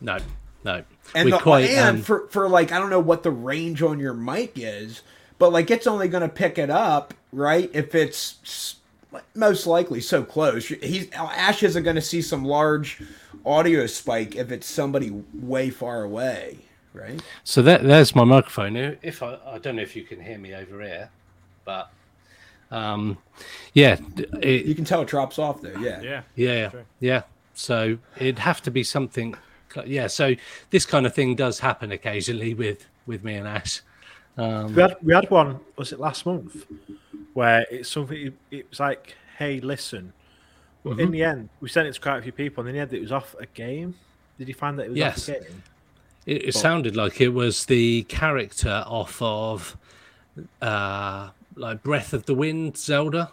[SPEAKER 4] no, no.
[SPEAKER 2] and the,
[SPEAKER 4] quite
[SPEAKER 2] and
[SPEAKER 4] um,
[SPEAKER 2] for for like I don't know what the range on your mic is, but like it's only going to pick it up right if it's most likely so close. He's Ash isn't going to see some large audio spike if it's somebody way far away, right?
[SPEAKER 4] So that, there's my microphone. Now, If I, I don't know if you can hear me over here, but um, yeah, it,
[SPEAKER 2] You can tell it drops off there. Yeah.
[SPEAKER 3] Yeah.
[SPEAKER 4] yeah,
[SPEAKER 3] Sure.
[SPEAKER 4] yeah. So it'd have to be something. Yeah. So this kind of thing does happen occasionally with with me and Ash. Um,
[SPEAKER 5] We had we had one. Was it last month? Where it's something. It was like, hey, listen. But
[SPEAKER 4] Mm-hmm.
[SPEAKER 5] in the end, we sent it to quite a few people, and in the end, it was off a game. Did you find that it was
[SPEAKER 4] Yes.
[SPEAKER 5] off a game?
[SPEAKER 4] It, it sounded like it was the character off of uh, like Breath of the Wind, Zelda.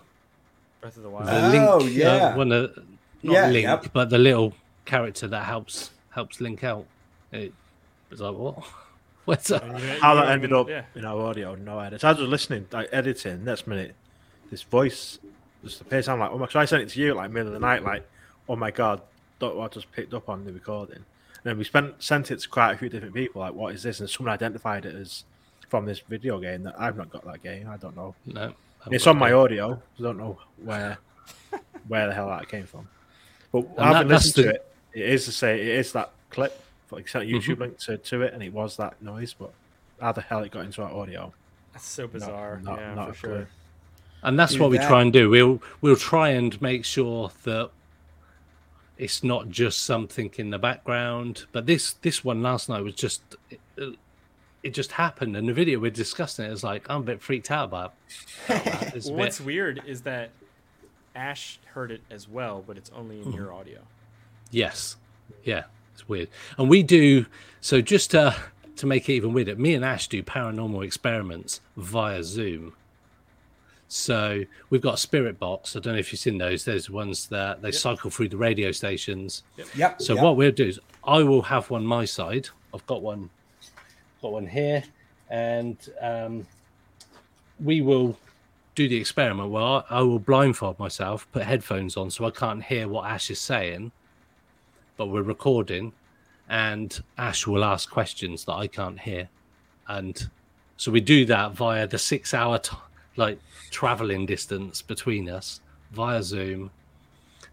[SPEAKER 3] Breath of the Wild.
[SPEAKER 4] The
[SPEAKER 2] Oh,
[SPEAKER 4] Link,
[SPEAKER 2] yeah.
[SPEAKER 4] uh, one of, not
[SPEAKER 2] Yeah,
[SPEAKER 4] Link,
[SPEAKER 2] yep.
[SPEAKER 4] but the little character that helps helps Link out. It was like what? What's that?
[SPEAKER 3] And you-
[SPEAKER 5] How
[SPEAKER 3] you
[SPEAKER 5] that
[SPEAKER 3] don't
[SPEAKER 5] ended up
[SPEAKER 3] Yeah.
[SPEAKER 5] in our audio, no idea. So I was listening, like editing. Next minute, this voice just appears. I'm like, oh my! So I sent it to you like middle of the night, like, oh my god, don't what I just picked up on the recording. And then we spent sent it to quite a few different people, like, what is this? And someone identified it as from this video game that I've not got that game. I don't know.
[SPEAKER 4] No,
[SPEAKER 5] It's on my audio. I don't know where where the hell that came from. But
[SPEAKER 4] And
[SPEAKER 5] I've
[SPEAKER 4] that- that's
[SPEAKER 5] listened to it. It is to say it is that clip. Like sent a YouTube
[SPEAKER 4] Mhm.
[SPEAKER 5] link to, to it, and it was that noise. But how the hell it got into our audio?
[SPEAKER 3] That's so bizarre.
[SPEAKER 5] not-
[SPEAKER 3] yeah,
[SPEAKER 5] not
[SPEAKER 3] for sure.
[SPEAKER 5] clue.
[SPEAKER 4] and that's
[SPEAKER 2] Dude,
[SPEAKER 4] what we
[SPEAKER 2] that-
[SPEAKER 4] try and do. We'll we'll try and make sure that it's not just something in the background. But this this one last night was just it, it just happened, and the video we're discussing it is like I'm a bit freaked out about. it. It's a
[SPEAKER 3] Well,
[SPEAKER 4] bit-
[SPEAKER 3] what's weird is that Ash heard it as well, but it's only in
[SPEAKER 4] Mm-hmm.
[SPEAKER 3] your audio.
[SPEAKER 4] Yes. Yeah. It's weird. And we do so just to to make it even weirder, me and Ash do paranormal experiments via Zoom. So we've got a spirit box. I don't know if you've seen those. There's ones that they cycle through the radio stations.
[SPEAKER 2] Yep.
[SPEAKER 4] So
[SPEAKER 2] yep.
[SPEAKER 4] what we'll do is I will have one my side. I've got one got one here. And um, we will do the experiment Well, I, I will blindfold myself, put headphones on so I can't hear what Ash is saying, but we're recording, and Ash will ask questions that I can't hear, and so we do that via the six-hour t- like traveling distance between us via Zoom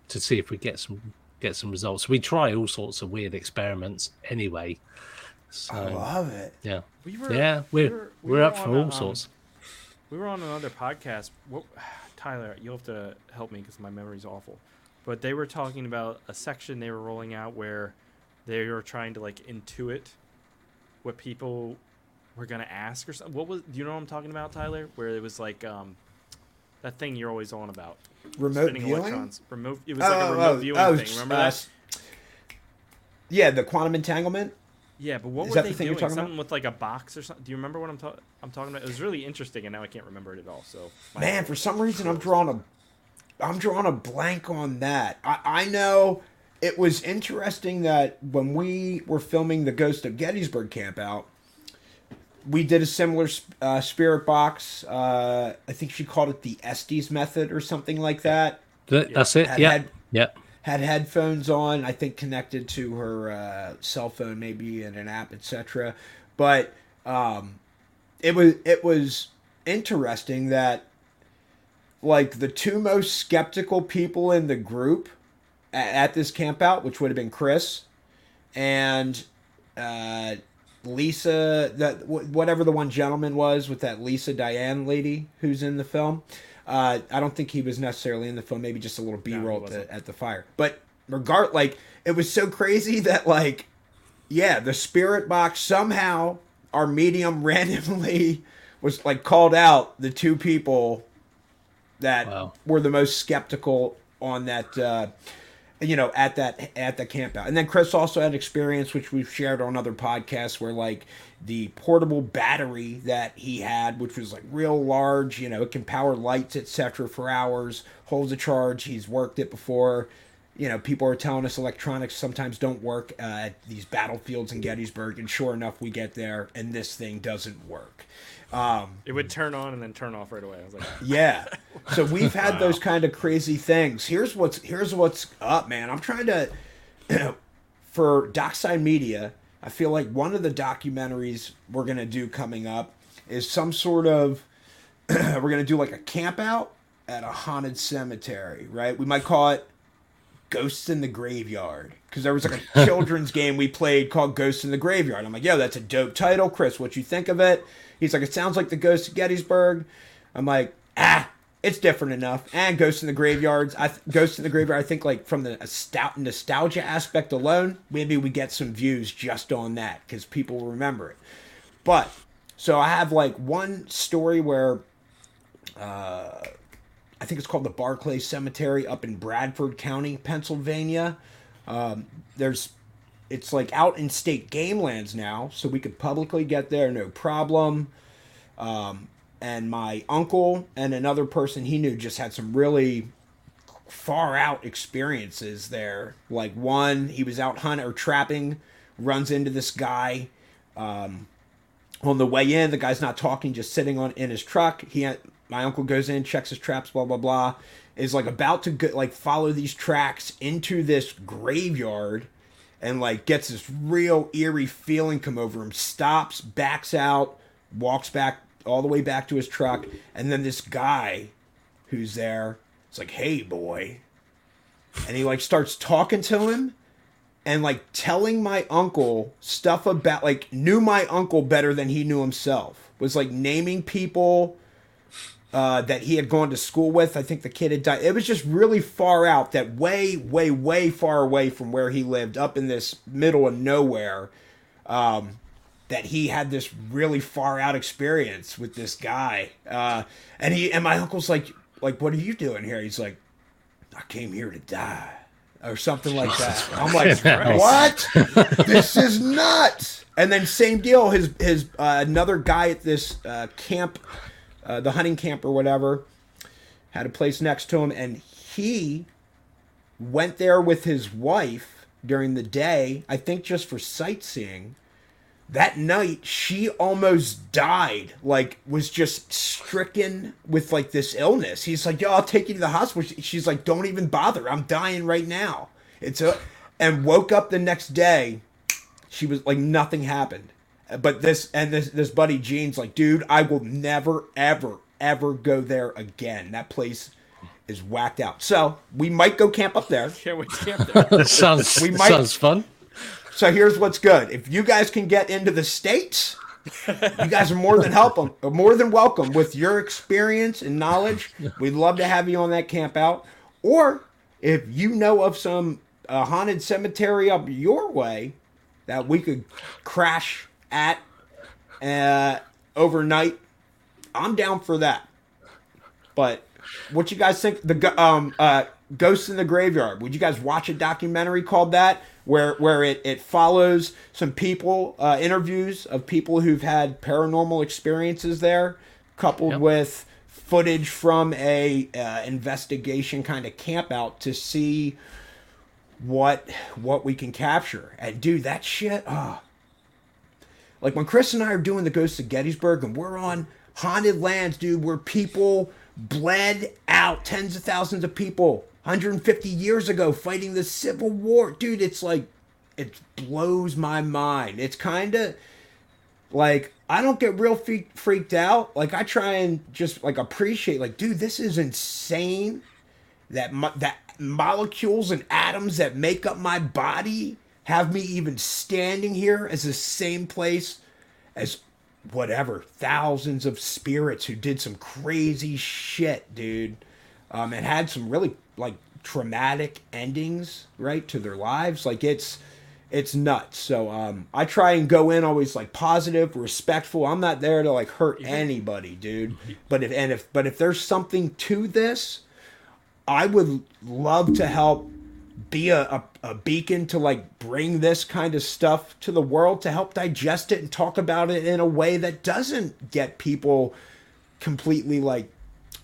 [SPEAKER 4] to see if we get some get some results. We try all sorts of weird experiments anyway. So
[SPEAKER 2] I love it.
[SPEAKER 4] yeah,
[SPEAKER 3] We were,
[SPEAKER 4] yeah,
[SPEAKER 3] we
[SPEAKER 4] we're
[SPEAKER 3] were- we
[SPEAKER 4] we're
[SPEAKER 3] were
[SPEAKER 4] up for
[SPEAKER 3] on a,
[SPEAKER 4] all
[SPEAKER 3] um,
[SPEAKER 4] sorts.
[SPEAKER 3] We were on another podcast. What, Tyler, you'll have to help me because my memory's awful. But they were talking about a section they were rolling out where they were trying to like intuit what people were gonna ask or something. What was? Do you know what I'm talking about, Tyler? Where it was like um, that thing you're always on about.
[SPEAKER 2] Remote
[SPEAKER 3] spinning
[SPEAKER 2] viewing.
[SPEAKER 3] electrons. Remote. It was like a remote viewing thing. Remember
[SPEAKER 2] uh,
[SPEAKER 3] that?
[SPEAKER 2] Yeah, the quantum entanglement.
[SPEAKER 3] Yeah, but what
[SPEAKER 2] Is
[SPEAKER 3] were
[SPEAKER 2] that
[SPEAKER 3] they
[SPEAKER 2] the thing you're
[SPEAKER 3] doing?
[SPEAKER 2] talking about?
[SPEAKER 3] Something with like a box or something. Do you remember what I'm, ta- I'm talking about? It was really interesting, and now I can't remember it at all. So
[SPEAKER 2] Man, for some reason I'm drawing a I'm drawing a blank on that. I, I know it was interesting that when we were filming the Ghost of Gettysburg camp out, we did a similar uh, spirit box. Uh, I think she called it the Estes method or something like that.
[SPEAKER 4] Th- That's it.
[SPEAKER 2] Had-
[SPEAKER 4] Yeah,
[SPEAKER 2] had-
[SPEAKER 4] yeah.
[SPEAKER 2] Had headphones on, I think connected to her uh, cell phone, maybe in an app, etc. But um, it was it was interesting that like the two most skeptical people in the group at, at this camp out, which would have been Chris and uh, Lisa, that whatever the one gentleman was with that Lisa Diane lady who's in the film. Uh, I don't think he was necessarily in the film. Maybe just a little B roll at, the, at the fire. But regard, like it was so crazy that like, yeah, the spirit box somehow our medium randomly was like called out the two people that
[SPEAKER 4] Wow.
[SPEAKER 2] were the most skeptical on that. Uh, you know, at that at the camp out. And then Chris also had experience, which we've shared on other podcasts, where like the portable battery that he had, which was like real large, you know, it can power lights, etc., for hours, holds a charge. He's worked it before. You know, people are telling us electronics sometimes don't work uh, at these battlefields in Gettysburg, and sure enough, we get there and this thing doesn't work. Um,
[SPEAKER 3] It would turn on and then turn off right away. I was like,
[SPEAKER 2] yeah. So we've had those kind of crazy things. Here's what's here's what's up, man. I'm trying to for Doc Side Media, I feel like one of the documentaries we're gonna do coming up is some sort of we're gonna do like a camp out at a haunted cemetery, right? We might call it Ghosts in the Graveyard because there was like a children's game we played called Ghosts in the Graveyard. I'm like, yo, that's a dope title, Chris. What you think of it? He's like, it sounds like the Ghost of Gettysburg. I'm like, ah, it's different enough. And Ghosts in the Graveyards, I th- Ghosts in the Graveyard. I think like from the stout nostalgia aspect alone, maybe we get some views just on that because people remember it. But so I have like one story where uh, I think it's called the Barclay Cemetery up in Bradford County, Pennsylvania. Um, there's, it's like out in state game lands now, so we could publicly get there, no problem. Um, and my uncle and another person he knew just had some really far out experiences there. Like one, he was out hunting or trapping, runs into this guy on the way in, the guy's not talking, just sitting on in his truck. He, my uncle goes in, checks his traps, blah blah blah. Is like about to go, like follow these tracks into this graveyard, and like gets this real eerie feeling come over him. Stops, backs out, walks back all the way back to his truck, and then this guy, who's there, it's like, "Hey, boy," and he like starts talking to him and like telling my uncle stuff about like knew my uncle better than he knew himself was like naming people uh, that he had gone to school with i think the kid had died it was just really far out that way way way far away from where he lived up in this middle of nowhere um, that he had this really far out experience with this guy uh, and he and my uncle's like like what are you doing here he's like i came here to die or something like that. I'm like, what? this is nuts. And then same deal. His his uh, another guy at this uh, camp, uh, the hunting camp or whatever, had a place next to him, and he went there with his wife during the day. I think just for sightseeing. That night, she almost died. Like, was just stricken with like this illness. He's like, "Yo, I'll take you to the hospital." She's like, "Don't even bother. I'm dying right now." It's a, and woke up the next day. She was like, nothing happened. But this and this this buddy Gene's like, dude, I will never, ever, ever go there again. That place is whacked out. So we might go camp up there.
[SPEAKER 3] can't wait to camp there.
[SPEAKER 4] That sounds
[SPEAKER 2] We might-
[SPEAKER 4] sounds fun.
[SPEAKER 2] So here's what's good. If you guys can get into the states, you guys are more than helpful, more than welcome with your experience and knowledge. We'd love to have you on that camp out. Or if you know of some uh, haunted cemetery up your way that we could crash at uh, overnight, I'm down for that. But what you guys think? The um uh Ghosts in the Graveyard. Would you guys watch a documentary called that, where where it it follows some people, uh, interviews of people who've had paranormal experiences there, coupled
[SPEAKER 4] Yep.
[SPEAKER 2] with footage from a uh, investigation kind of camp out to see what what we can capture. And dude, that shit. Oh, like when Chris and I are doing the Ghosts of Gettysburg and we're on haunted lands, dude, where people bled out, tens of thousands of people 150 years ago fighting the Civil War. Dude, it's like, it blows my mind. It's kind of like, I don't get real fe- freaked out. Like, I try and just like appreciate, like, dude, this is insane that mo- that molecules and atoms that make up my body have me even standing here as the same place as whatever thousands of spirits who did some crazy shit, dude. Um, and had some really like traumatic endings, right, to their lives. Like it's it's nuts. So um, I try and go in always like positive, respectful. I'm not there to like hurt anybody, dude. But if and if but if there's something to this, I would love to help be a, a, a beacon to like bring this kind of stuff to the world to help digest it and talk about it in a way that doesn't get people completely like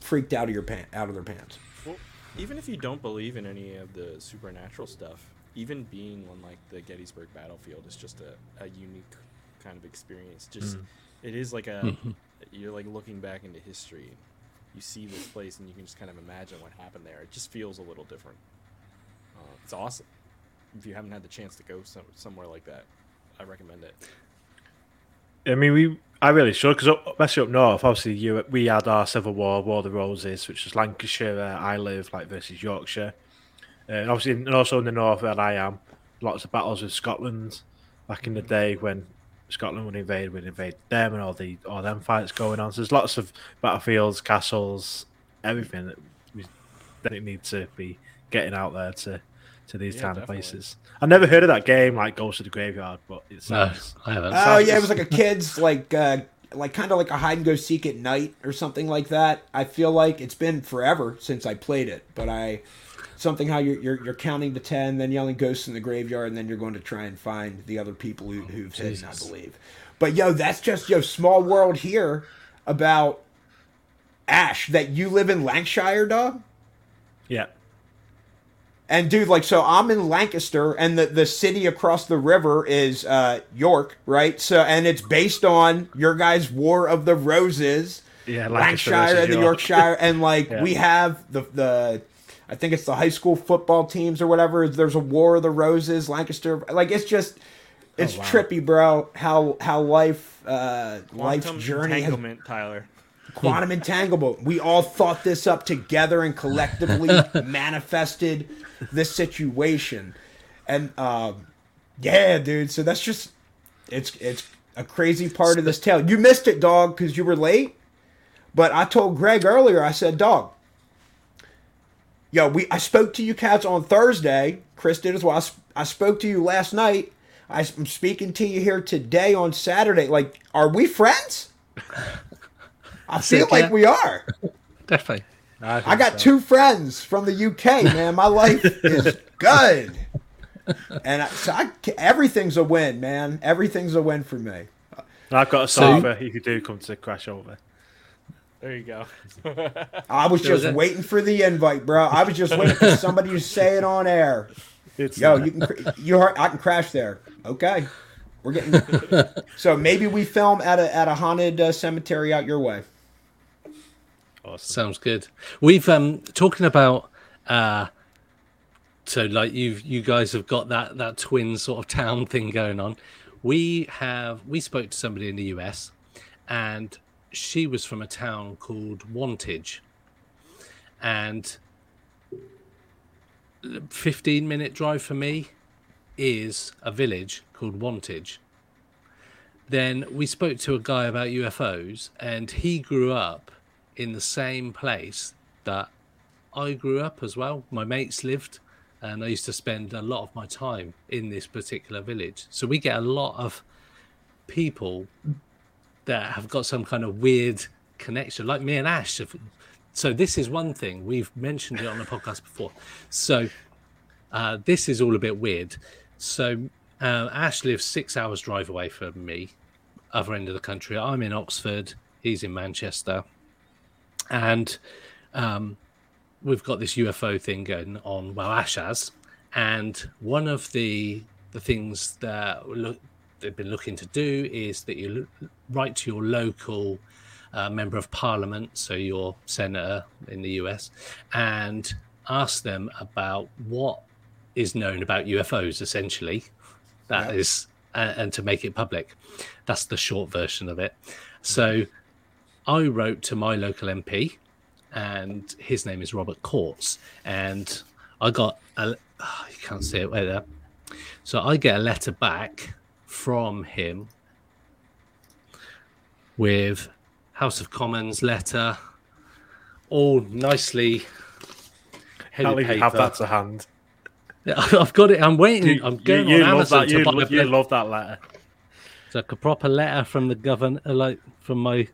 [SPEAKER 2] freaked out of your pan- out of their pants.
[SPEAKER 3] Well, even if you don't believe in any of the supernatural stuff, even being on like the Gettysburg battlefield is just a, a unique kind of experience. Just it is like a you're like looking back into history. You see this place and you can just kind of imagine what happened there. It just feels a little different. Uh, it's awesome. If you haven't had the chance to go some, somewhere like that, I recommend it.
[SPEAKER 5] I mean, we I really should because especially up north, obviously, you we had our Civil War, War of the Roses, which was Lancashire, where I live, like versus Yorkshire, uh, and obviously, and also in the north where I am, lots of battles with Scotland back in the day when Scotland would invade, would invade them, and all the all them fights going on. So there's lots of battlefields, castles, everything that we that need to be getting out there to to these
[SPEAKER 3] Yeah,
[SPEAKER 5] kind of
[SPEAKER 3] definitely.
[SPEAKER 5] places. I've never heard of that game like Ghost of the Graveyard, but it
[SPEAKER 4] No, I haven't.
[SPEAKER 2] Oh
[SPEAKER 5] sounds-
[SPEAKER 2] yeah, it was like a kid's like uh like kind of like a hide and go seek at night or something like that. I feel like it's been forever since I played it, but I something how you're you're, you're counting to ten, then yelling ghosts in the graveyard, and then you're going to try and find the other people who, who've hidden, I believe. But yo, that's just yo small world here about Ash that you live in Lancashire, dog.
[SPEAKER 5] yeah.
[SPEAKER 2] And dude, like, so I'm in Lancaster, and the, the city across the river is uh, York, right? So, and it's based on your guys' War of the Roses,
[SPEAKER 5] Yeah,
[SPEAKER 2] Lancashire
[SPEAKER 5] Lancashire
[SPEAKER 2] and the
[SPEAKER 5] York.
[SPEAKER 2] Yorkshire, and like
[SPEAKER 5] Yeah.
[SPEAKER 2] we have the the, I think it's the high school football teams or whatever. There's a War of the Roses, Lancaster. Like it's just, it's
[SPEAKER 5] wow.
[SPEAKER 2] trippy, bro. How how life uh, life's
[SPEAKER 3] Quantum
[SPEAKER 2] journey has
[SPEAKER 3] entanglement, Tyler.
[SPEAKER 2] quantum entanglement. We all thought this up together and collectively manifested this situation. And um, yeah, dude. So that's just it's it's a crazy part of this tale. You missed it, dog, because you were late. But I told Greg earlier. I said, dog. Yo, we I spoke to you cats on Thursday. Chris did as well. I, sp- I spoke to you last night. I, am speaking to you here today on Saturday. Like, are we friends? I feel like we are.
[SPEAKER 4] Definitely.
[SPEAKER 2] I got two friends from the UK, man. My life is good, and I, so I, everything's a win, man. Everything's a win for me.
[SPEAKER 5] I've got a
[SPEAKER 4] So-
[SPEAKER 5] sofa. if you do come to crash over.
[SPEAKER 3] There you go.
[SPEAKER 2] I was
[SPEAKER 4] There was
[SPEAKER 2] just waiting for the invite, bro. I was just waiting for somebody to say it on air.
[SPEAKER 5] It's
[SPEAKER 2] Yo, you can you heard, I can crash there. Okay, we're getting. so maybe we film at a at a haunted uh, cemetery out your way.
[SPEAKER 5] Awesome.
[SPEAKER 4] Sounds good. We've um talking about uh so like you've you guys have got that that twin sort of town thing going on. We have we spoke to somebody in the US and she was from a town called Wantage. And 15 minute drive for me is a village called Wantage. Then we spoke to a guy about UFOs, and he grew up in the same place that I grew up as well. My mates lived, and I used to spend a lot of my time in this particular village. So we get a lot of people that have got some kind of weird connection, like me and Ash. So this is one thing we've mentioned it on the podcast before. So uh, this is all a bit weird. So uh, Ash lives six hours drive away from me, other end of the country. I'm in Oxford. He's in Manchester, and um, we've got this UFO thing going on. Well, Ash has, and one of the the things that look, they've been looking to do is that you lo- write to your local uh, member of parliament, so your senator in the US, and ask them about what is known about UFOs. Essentially, that is,
[SPEAKER 2] Yeah.
[SPEAKER 4] uh, and to make it public. That's the short version of it. So, I wrote to my local MP, and his name is Robert Courts, and I got a. Oh, you can't see it. Wait there. So I get a letter back from him with House of Commons letter, all nicely
[SPEAKER 5] At
[SPEAKER 4] headed
[SPEAKER 5] least you have that to hand.
[SPEAKER 4] I've got it. I'm waiting.
[SPEAKER 5] You,
[SPEAKER 4] I'm going
[SPEAKER 5] you
[SPEAKER 4] on
[SPEAKER 5] love
[SPEAKER 4] Amazon
[SPEAKER 5] that.
[SPEAKER 4] to
[SPEAKER 5] You,
[SPEAKER 4] buy a
[SPEAKER 5] you love that letter.
[SPEAKER 4] It's like a proper letter from the governor, like from my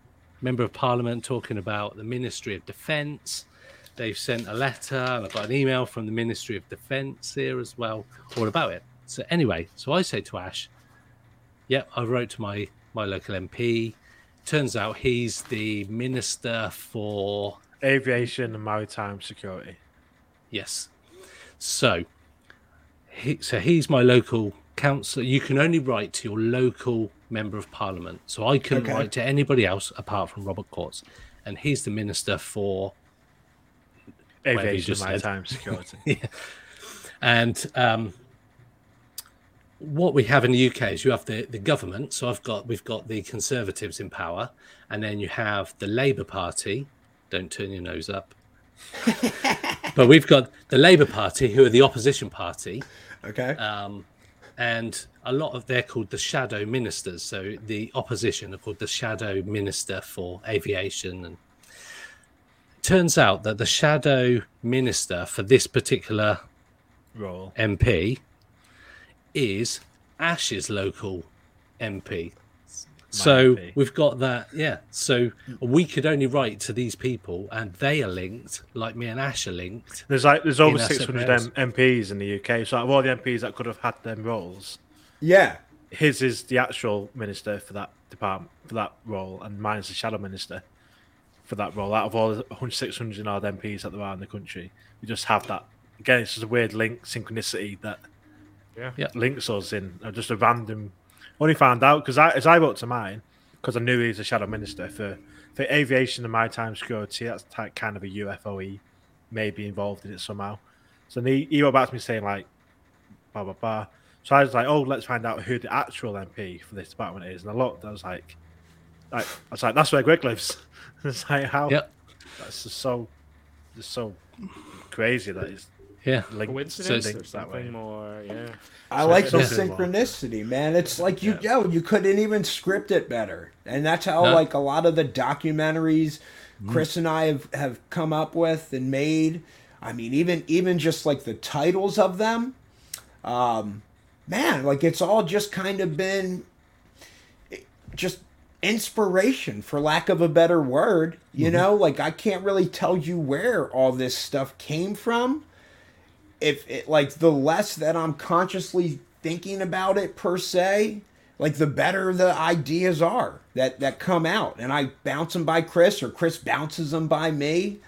[SPEAKER 4] member of parliament, talking about the Ministry of Defence. They've sent a letter. and I've got an email from the Ministry of Defence here as well, all about it. So anyway, so I say to Ash, "Yep, I wrote to my my local MP. Turns out he's the minister for
[SPEAKER 5] Aviation and maritime security.
[SPEAKER 4] Yes. So, he, so he's my local councillor. You can only write to your local member of parliament. So I couldn't
[SPEAKER 2] Okay.
[SPEAKER 4] write to anybody else apart from Robert Courts, and he's the minister for.
[SPEAKER 5] Aviation
[SPEAKER 4] just
[SPEAKER 5] and maritime security.
[SPEAKER 4] And um, what we have in the UK is you have the, the government. So I've got we've got the Conservatives in power, and then you have the Labour Party. Don't turn your nose up. but we've got the Labour Party, who are the opposition party,
[SPEAKER 2] Okay.
[SPEAKER 4] um, and a lot of they're called the shadow ministers. So the opposition are called the shadow minister for aviation. And turns out that the shadow minister for this particular
[SPEAKER 5] Role.
[SPEAKER 4] MP is Ash's local MP. So we've got that, yeah. So we could only write to these people, and they are linked, like me and Ash are linked.
[SPEAKER 5] There's like there's over 600. M- MPs in the UK. So out of all the MPs that could have had them roles,
[SPEAKER 2] yeah.
[SPEAKER 5] his is the actual minister for that department for that role, and mine's the shadow minister for that role. Out of all the 100, 600 odd MPs that there are in the country, we just have that. Again, it's just a weird link synchronicity that
[SPEAKER 3] Yeah.
[SPEAKER 4] Yeah.
[SPEAKER 5] links us in. Uh, just a random. Only found out because I, as I wrote to mine, because I knew he was a shadow minister for for aviation and maritime security. That's ty- kind of a UFOE, maybe involved in it somehow. So he, he wrote back to me saying like, blah blah blah. So I was like, oh, let's find out who the actual MP for this department is. And I looked, I was like, like I was like, that's where Greg lives. it's like how
[SPEAKER 4] Yep.
[SPEAKER 5] that's just so, just so crazy that it's
[SPEAKER 4] Yeah.
[SPEAKER 5] linked
[SPEAKER 3] Coincidence
[SPEAKER 5] linked
[SPEAKER 3] or something more? Yeah.
[SPEAKER 2] I like the
[SPEAKER 5] something involved.
[SPEAKER 2] synchronicity, man. It's like you yo, you couldn't even script it better. And that's how
[SPEAKER 4] No.
[SPEAKER 2] like a lot of the documentaries Chris and I have, have come up with and made. I mean, even even just like the titles of them, um, man, like it's all just kind of been just inspiration for lack of a better word you know? Like i can't really tell you where all this stuff came from. If it like the less that i'm consciously thinking about it per se like the better the ideas are that that come out. And i bounce them by chris or chris bounces them by me.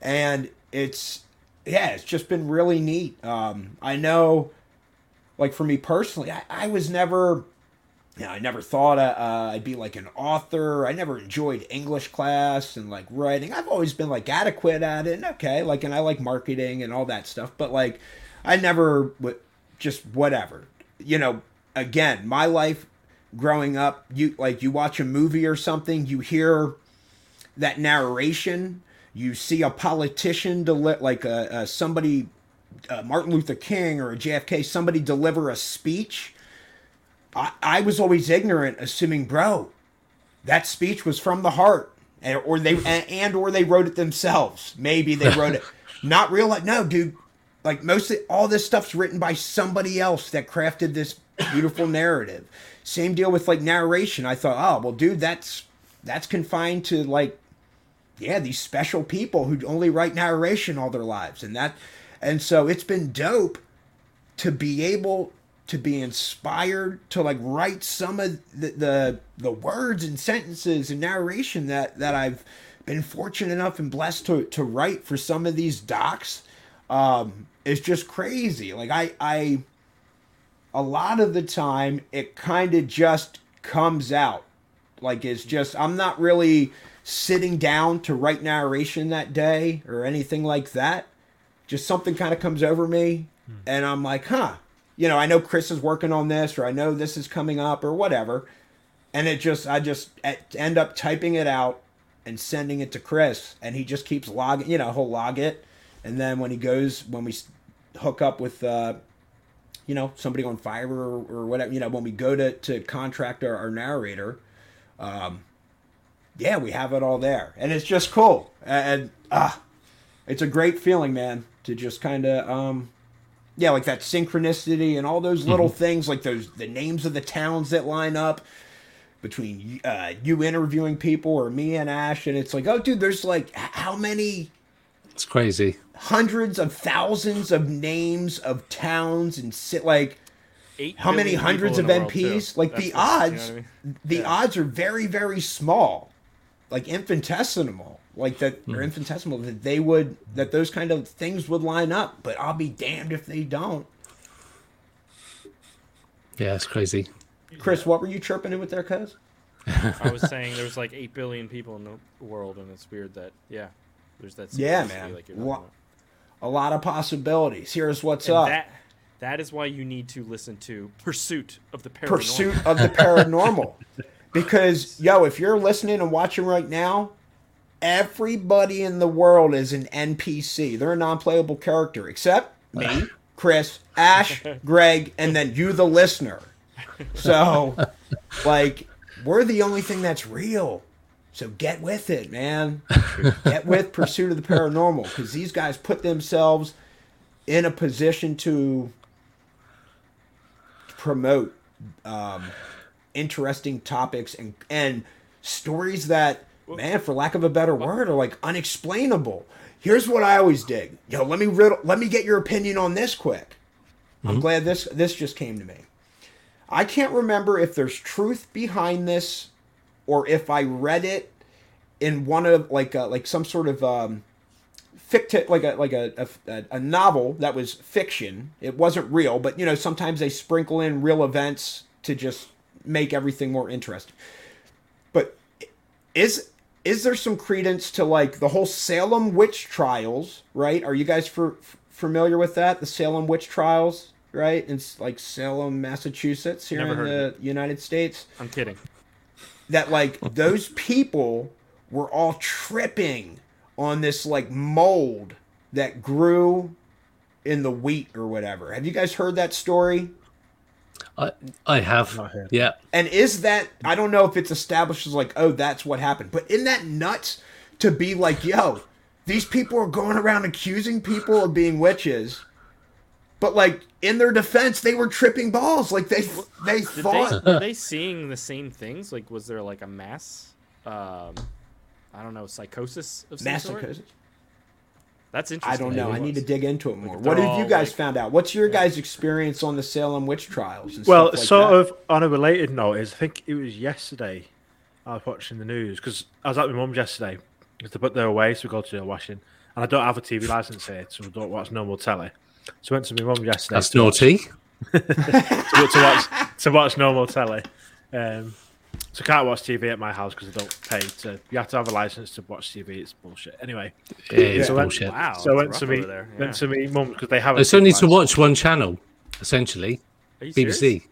[SPEAKER 2] And it's yeah it's just been really neat. Um i know like for me personally i, I was never you know, I never thought uh, uh, I'd be like an author. I never enjoyed English class and like writing. I've always been like adequate at it and okay, like, and I like marketing and all that stuff. But like, I never would just whatever. You know, again, my life growing up, you like you watch a movie or something, you hear that narration, you see a politician deli- like a, a somebody, uh, Martin Luther King or a JFK, somebody deliver a speech I, I was always ignorant, assuming, bro, that speech was from the heart, and, or they and, and or they wrote it themselves. Maybe they wrote it, not real. Like no, dude. Like mostly all this stuff's written by somebody else that crafted this beautiful narrative. Same deal with like narration. I thought, oh well, dude, that's that's confined to like yeah these special people who only write narration all their lives, and that and so it's been dope to be able to be inspired to like write some of the, the the words and sentences and narration that that I've been fortunate enough and blessed to to write for some of these docs. Um is just crazy. Like I I a lot of the time it kind of just comes out. Like it's just I'm not really sitting down to write narration that day or anything like that just something kind of comes over me and I'm like, huh, you know, I know Chris is working on this or I know this is coming up or whatever. And it just, I just end up typing it out and sending it to Chris and he just keeps logging, you know, he'll log it. And then when he goes, when we hook up with, uh, you know, somebody on Fiverr or, or whatever, you know, when we go to, to contract our, our narrator, um, yeah, we have it all there, and it's just cool. And ah, it's a great feeling, man, to just kind of um, yeah, like that synchronicity and all those little things, like those the names of the towns that line up between uh, you interviewing people or me and Ash, and it's like, oh, dude, there's like how many
[SPEAKER 4] It's crazy.
[SPEAKER 2] hundreds of thousands of names of towns and sit like
[SPEAKER 3] Eight
[SPEAKER 2] how many hundreds of
[SPEAKER 3] the
[SPEAKER 2] MPs? Like
[SPEAKER 3] That's
[SPEAKER 2] the
[SPEAKER 3] what's- you know
[SPEAKER 2] odds,
[SPEAKER 3] I mean?
[SPEAKER 2] the
[SPEAKER 3] Yeah.
[SPEAKER 2] odds are very very small, like infinitesimal, like that or hmm. infinitesimal that they would that those kind of things would line up. But I'll be damned if they don't.
[SPEAKER 4] Yeah, it's crazy.
[SPEAKER 2] Chris, what were you chirping in with there, cuz?
[SPEAKER 3] I was saying there's like eight billion people in the world, and it's weird that yeah, there's that.
[SPEAKER 2] Yeah, man.
[SPEAKER 3] Like you're talking
[SPEAKER 2] Wha-
[SPEAKER 3] about.
[SPEAKER 2] A lot of possibilities. Here's what's
[SPEAKER 3] And
[SPEAKER 2] up.
[SPEAKER 3] that that is why you need to listen to Pursuit of the Paranormal.
[SPEAKER 2] pursuit of the paranormal. because yo, if you're listening and watching right now, everybody in the world is an NPC. They're a non-playable character, except me, Chris, Ash, Greg, and then you, the listener. So, like, we're the only thing that's real. So get with it, man. Get with Pursuit of the Paranormal because these guys put themselves in a position to promote um, interesting topics and and stories that, man, for lack of a better word, are like unexplainable. Here's what I always dig. Yo, let me riddle, let me get your opinion on this quick. I'm glad this this just came to me. I can't remember if there's truth behind this or if I read it in one of like a, like some sort of um, ficti- like a like a, a a novel that was fiction. It wasn't real, but you know sometimes they sprinkle in real events to just make everything more interesting. But is is there some credence to like the whole Salem witch trials? Right? Are you guys for, familiar with that? The Salem witch trials, right? It's like Salem, Massachusetts, here
[SPEAKER 3] Never
[SPEAKER 2] in the United States
[SPEAKER 3] I'm kidding.
[SPEAKER 2] that like those people were all tripping on this like mold that grew in the wheat or whatever. Have you guys heard that story?
[SPEAKER 4] I I have. Yeah.
[SPEAKER 2] And is that I don't know if it's established as like, oh, that's what happened. But isn't that nuts to be like, yo, these people are going around accusing people of being witches. But like in their defense, they were tripping balls. Like they they
[SPEAKER 3] Did
[SPEAKER 2] thought
[SPEAKER 3] they were they seeing the same things? Like, was there like a mass? Um, I don't know, psychosis of some
[SPEAKER 2] mass
[SPEAKER 3] sort?
[SPEAKER 2] psychosis.
[SPEAKER 3] That's interesting.
[SPEAKER 2] I don't know. I need to dig into it more.
[SPEAKER 3] Like,
[SPEAKER 2] What
[SPEAKER 3] they're
[SPEAKER 2] have you guys
[SPEAKER 3] like-
[SPEAKER 2] found out? What's your guys' experience on the Salem witch trials? And
[SPEAKER 5] Well,
[SPEAKER 2] stuff like
[SPEAKER 5] sort
[SPEAKER 2] that?
[SPEAKER 5] of on a related note, is I think it was yesterday. I was watching the news because I was at my mum's yesterday because they put their away, so we go to the washing, and I don't have a TV license here, so I don't watch normal telly. So I went to my mum yesterday.
[SPEAKER 4] That's
[SPEAKER 5] to watch-
[SPEAKER 4] naughty.
[SPEAKER 5] to, to watch to watch normal telly. Um, so I can't watch TV at my house because I don't pay to. You have to have a license to watch TV. It's bullshit. Anyway,
[SPEAKER 4] Yeah, it's
[SPEAKER 5] So when-
[SPEAKER 4] bullshit.
[SPEAKER 3] Wow.
[SPEAKER 5] so I went to me
[SPEAKER 3] over there.
[SPEAKER 5] went to me mum because they have. a
[SPEAKER 4] It's only
[SPEAKER 5] TV
[SPEAKER 4] to watch one channel, essentially.
[SPEAKER 3] Are you serious?
[SPEAKER 4] BBC.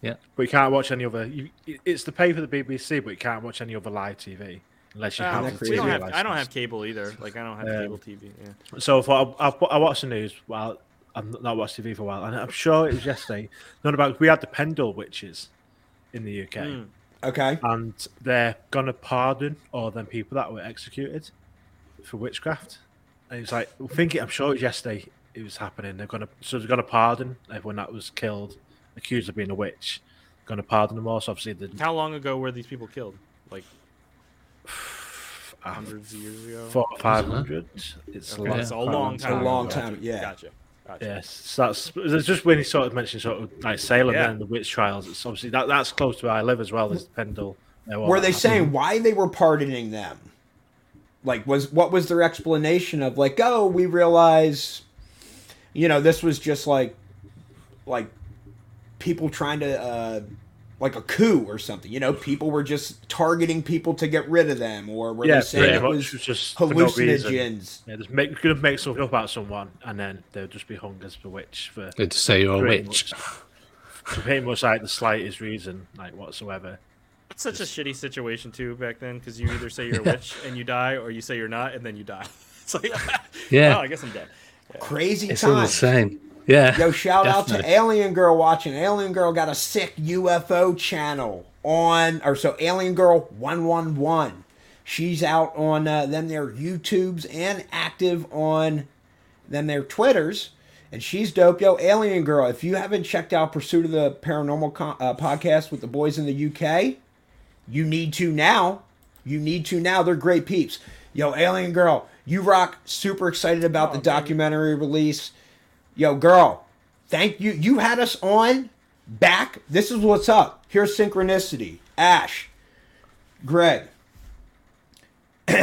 [SPEAKER 4] Yeah.
[SPEAKER 5] but you can't watch any other. You, it's the pay for the BBC, but you can't watch any other live TV unless you
[SPEAKER 3] Uh,
[SPEAKER 5] have
[SPEAKER 2] that
[SPEAKER 5] the TV
[SPEAKER 3] don't have. I don't have cable either. Like I don't have
[SPEAKER 5] Um,
[SPEAKER 3] cable TV. Yeah.
[SPEAKER 5] So I thought I, I, I watched the news while I'm not watched TV for a while, and I'm sure it was yesterday. Not about we had the Pendle witches in the UK,
[SPEAKER 3] Mm.
[SPEAKER 2] Okay.
[SPEAKER 5] and they're gonna pardon all them people that were executed for witchcraft. And it's like I'm thinking, I'm sure it was yesterday it was happening. They're gonna so they're gonna pardon everyone that was killed, accused of being a witch. Gonna pardon them all. So obviously the
[SPEAKER 3] How long ago were these people killed? Like hundreds of years ago.
[SPEAKER 5] four five hundred. It's
[SPEAKER 3] Okay,
[SPEAKER 5] a, lot,
[SPEAKER 3] it's a
[SPEAKER 5] quite
[SPEAKER 3] long
[SPEAKER 2] A long time, yeah.
[SPEAKER 3] Gotcha. Gotcha.
[SPEAKER 5] Yes, so that's it's just when he sort of mentioned sort of like Salem
[SPEAKER 3] Yeah.
[SPEAKER 5] and the witch trials. It's obviously that that's close to where I live as well. There's Pendle. uh,
[SPEAKER 2] Were they
[SPEAKER 5] happened.
[SPEAKER 2] saying why they were pardoning them? Like, was what was their explanation of like, oh, we realize, you know, this was just like, like, people trying to, uh, like a coup or something. You know, people were just targeting people to get rid of them, or were
[SPEAKER 5] Yeah,
[SPEAKER 2] they saying
[SPEAKER 5] pretty
[SPEAKER 2] it
[SPEAKER 5] much.
[SPEAKER 2] was
[SPEAKER 5] It was just for no reason.
[SPEAKER 2] hallucinogens?
[SPEAKER 5] Yeah, just make could have make something up about someone, and then they'll just be hung as the witch for
[SPEAKER 4] Good to say you're a
[SPEAKER 5] pretty
[SPEAKER 4] witch.
[SPEAKER 5] much, for pretty much like the slightest reason, like whatsoever.
[SPEAKER 3] It's such a shitty situation too back then because you either say you're a witch and you die, or you say you're not and then you die. It's like,
[SPEAKER 4] Yeah.
[SPEAKER 3] oh, I guess I'm dead.
[SPEAKER 2] Crazy
[SPEAKER 4] It's all the
[SPEAKER 2] times.
[SPEAKER 4] same. Yeah.
[SPEAKER 2] Yo, shout out to Alien Girl watching. Alien Girl got a sick UFO channel on, or so Alien Girl 111. She's out on uh, them their YouTubes and active on them their Twitters. And she's dope. Yo, Alien Girl, if you haven't checked out Pursuit of the Paranormal co- uh, podcast with the boys in the UK, you need to now. You need to now. They're great peeps. Yo, Alien Girl, you rock. Super excited about
[SPEAKER 3] Oh,
[SPEAKER 2] the
[SPEAKER 3] man.
[SPEAKER 2] documentary release. Yo, girl, thank you. You had us on back. This is what's up. Here's synchronicity. Ash, Greg,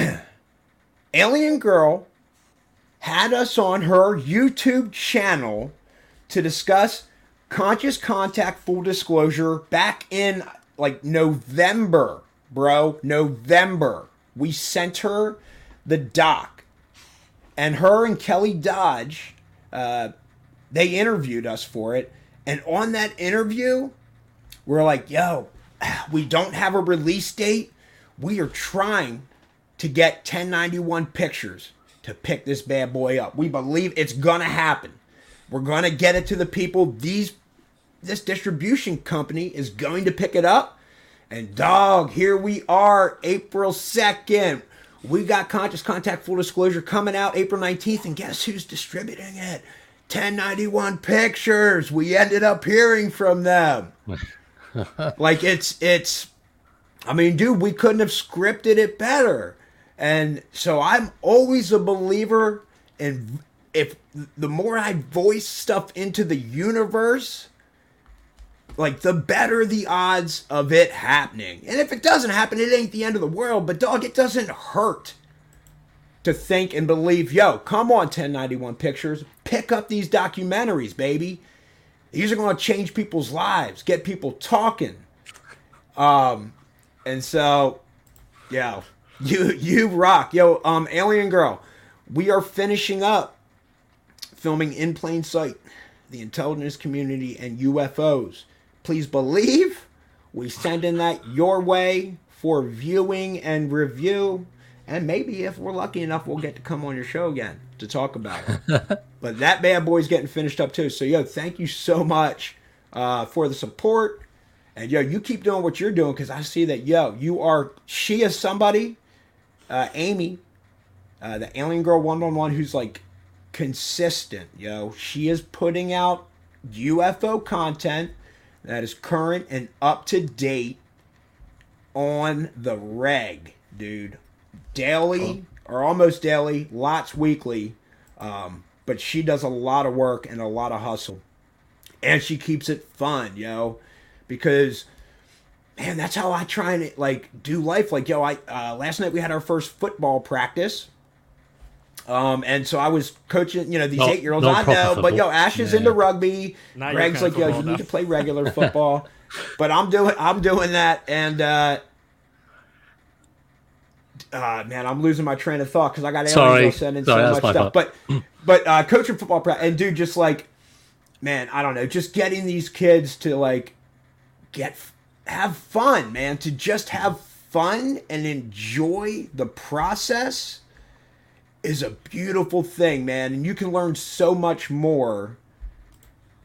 [SPEAKER 2] Alien Girl had us on her YouTube channel to discuss conscious contact full disclosure back in like November, bro. November. We sent her the doc. And her and Kelly Dodge, uh, they interviewed us for it. And on that interview, we're like, yo, we don't have a release date. We are trying to get 1091 pictures to pick this bad boy up. We believe it's gonna happen. We're gonna get it to the people. These this distribution company is going to pick it up. And dog, here we are, April 2nd. We got Conscious Contact Full Disclosure coming out April 19th, and guess who's distributing it? 1091 Pictures. We ended up hearing from them. like it's it's I mean, dude, we couldn't have scripted it better. And so I'm always a believer in if the more I voice stuff into the universe, like the better the odds of it happening. And if it doesn't happen, it ain't the end of the world, but dog, it doesn't hurt to think and believe, yo, come on 1091 Pictures, pick up these documentaries, baby. These are going to change people's lives, get people talking. Um and so yeah, you you rock. Yo, um Alien Girl, we are finishing up filming in plain sight the intelligence community and UFOs. Please believe we send in that your way for viewing and review. And maybe if we're lucky enough, we'll get to come on your show again to talk about it. but that bad boy's getting finished up too. So, yo, thank you so much uh, for the support. And, yo, you keep doing what you're doing because I see that, yo, you are, she is somebody, uh, Amy, uh, the alien girl one on one, who's like consistent, yo. She is putting out UFO content that is current and up to date on the reg, dude. Daily or almost daily, lots weekly. Um, but she does a lot of work and a lot of hustle. And she keeps it fun, yo. Because man, that's how I try and like do life. Like, yo, I uh, last night we had our first football practice. Um, and so I was coaching, you know, these
[SPEAKER 4] Not-
[SPEAKER 2] eight year olds.
[SPEAKER 4] not
[SPEAKER 2] I
[SPEAKER 4] proper
[SPEAKER 2] know, but yo. Ash is
[SPEAKER 4] Yeah,
[SPEAKER 2] into
[SPEAKER 4] yeah.
[SPEAKER 2] rugby.
[SPEAKER 3] Not
[SPEAKER 2] Greg's like,
[SPEAKER 3] of
[SPEAKER 2] yo, you need to play regular football. but I'm doing, I'm doing that, and uh, uh, man, I'm losing my train of thought because I got
[SPEAKER 4] Sorry.
[SPEAKER 2] aliens sending
[SPEAKER 4] Sorry,
[SPEAKER 2] so much stuff. But, but uh, coaching football and dude, just like, man, I don't know, just getting these kids to like get have fun, man, to just have fun and enjoy the process is a beautiful thing, man, and you can learn so much more.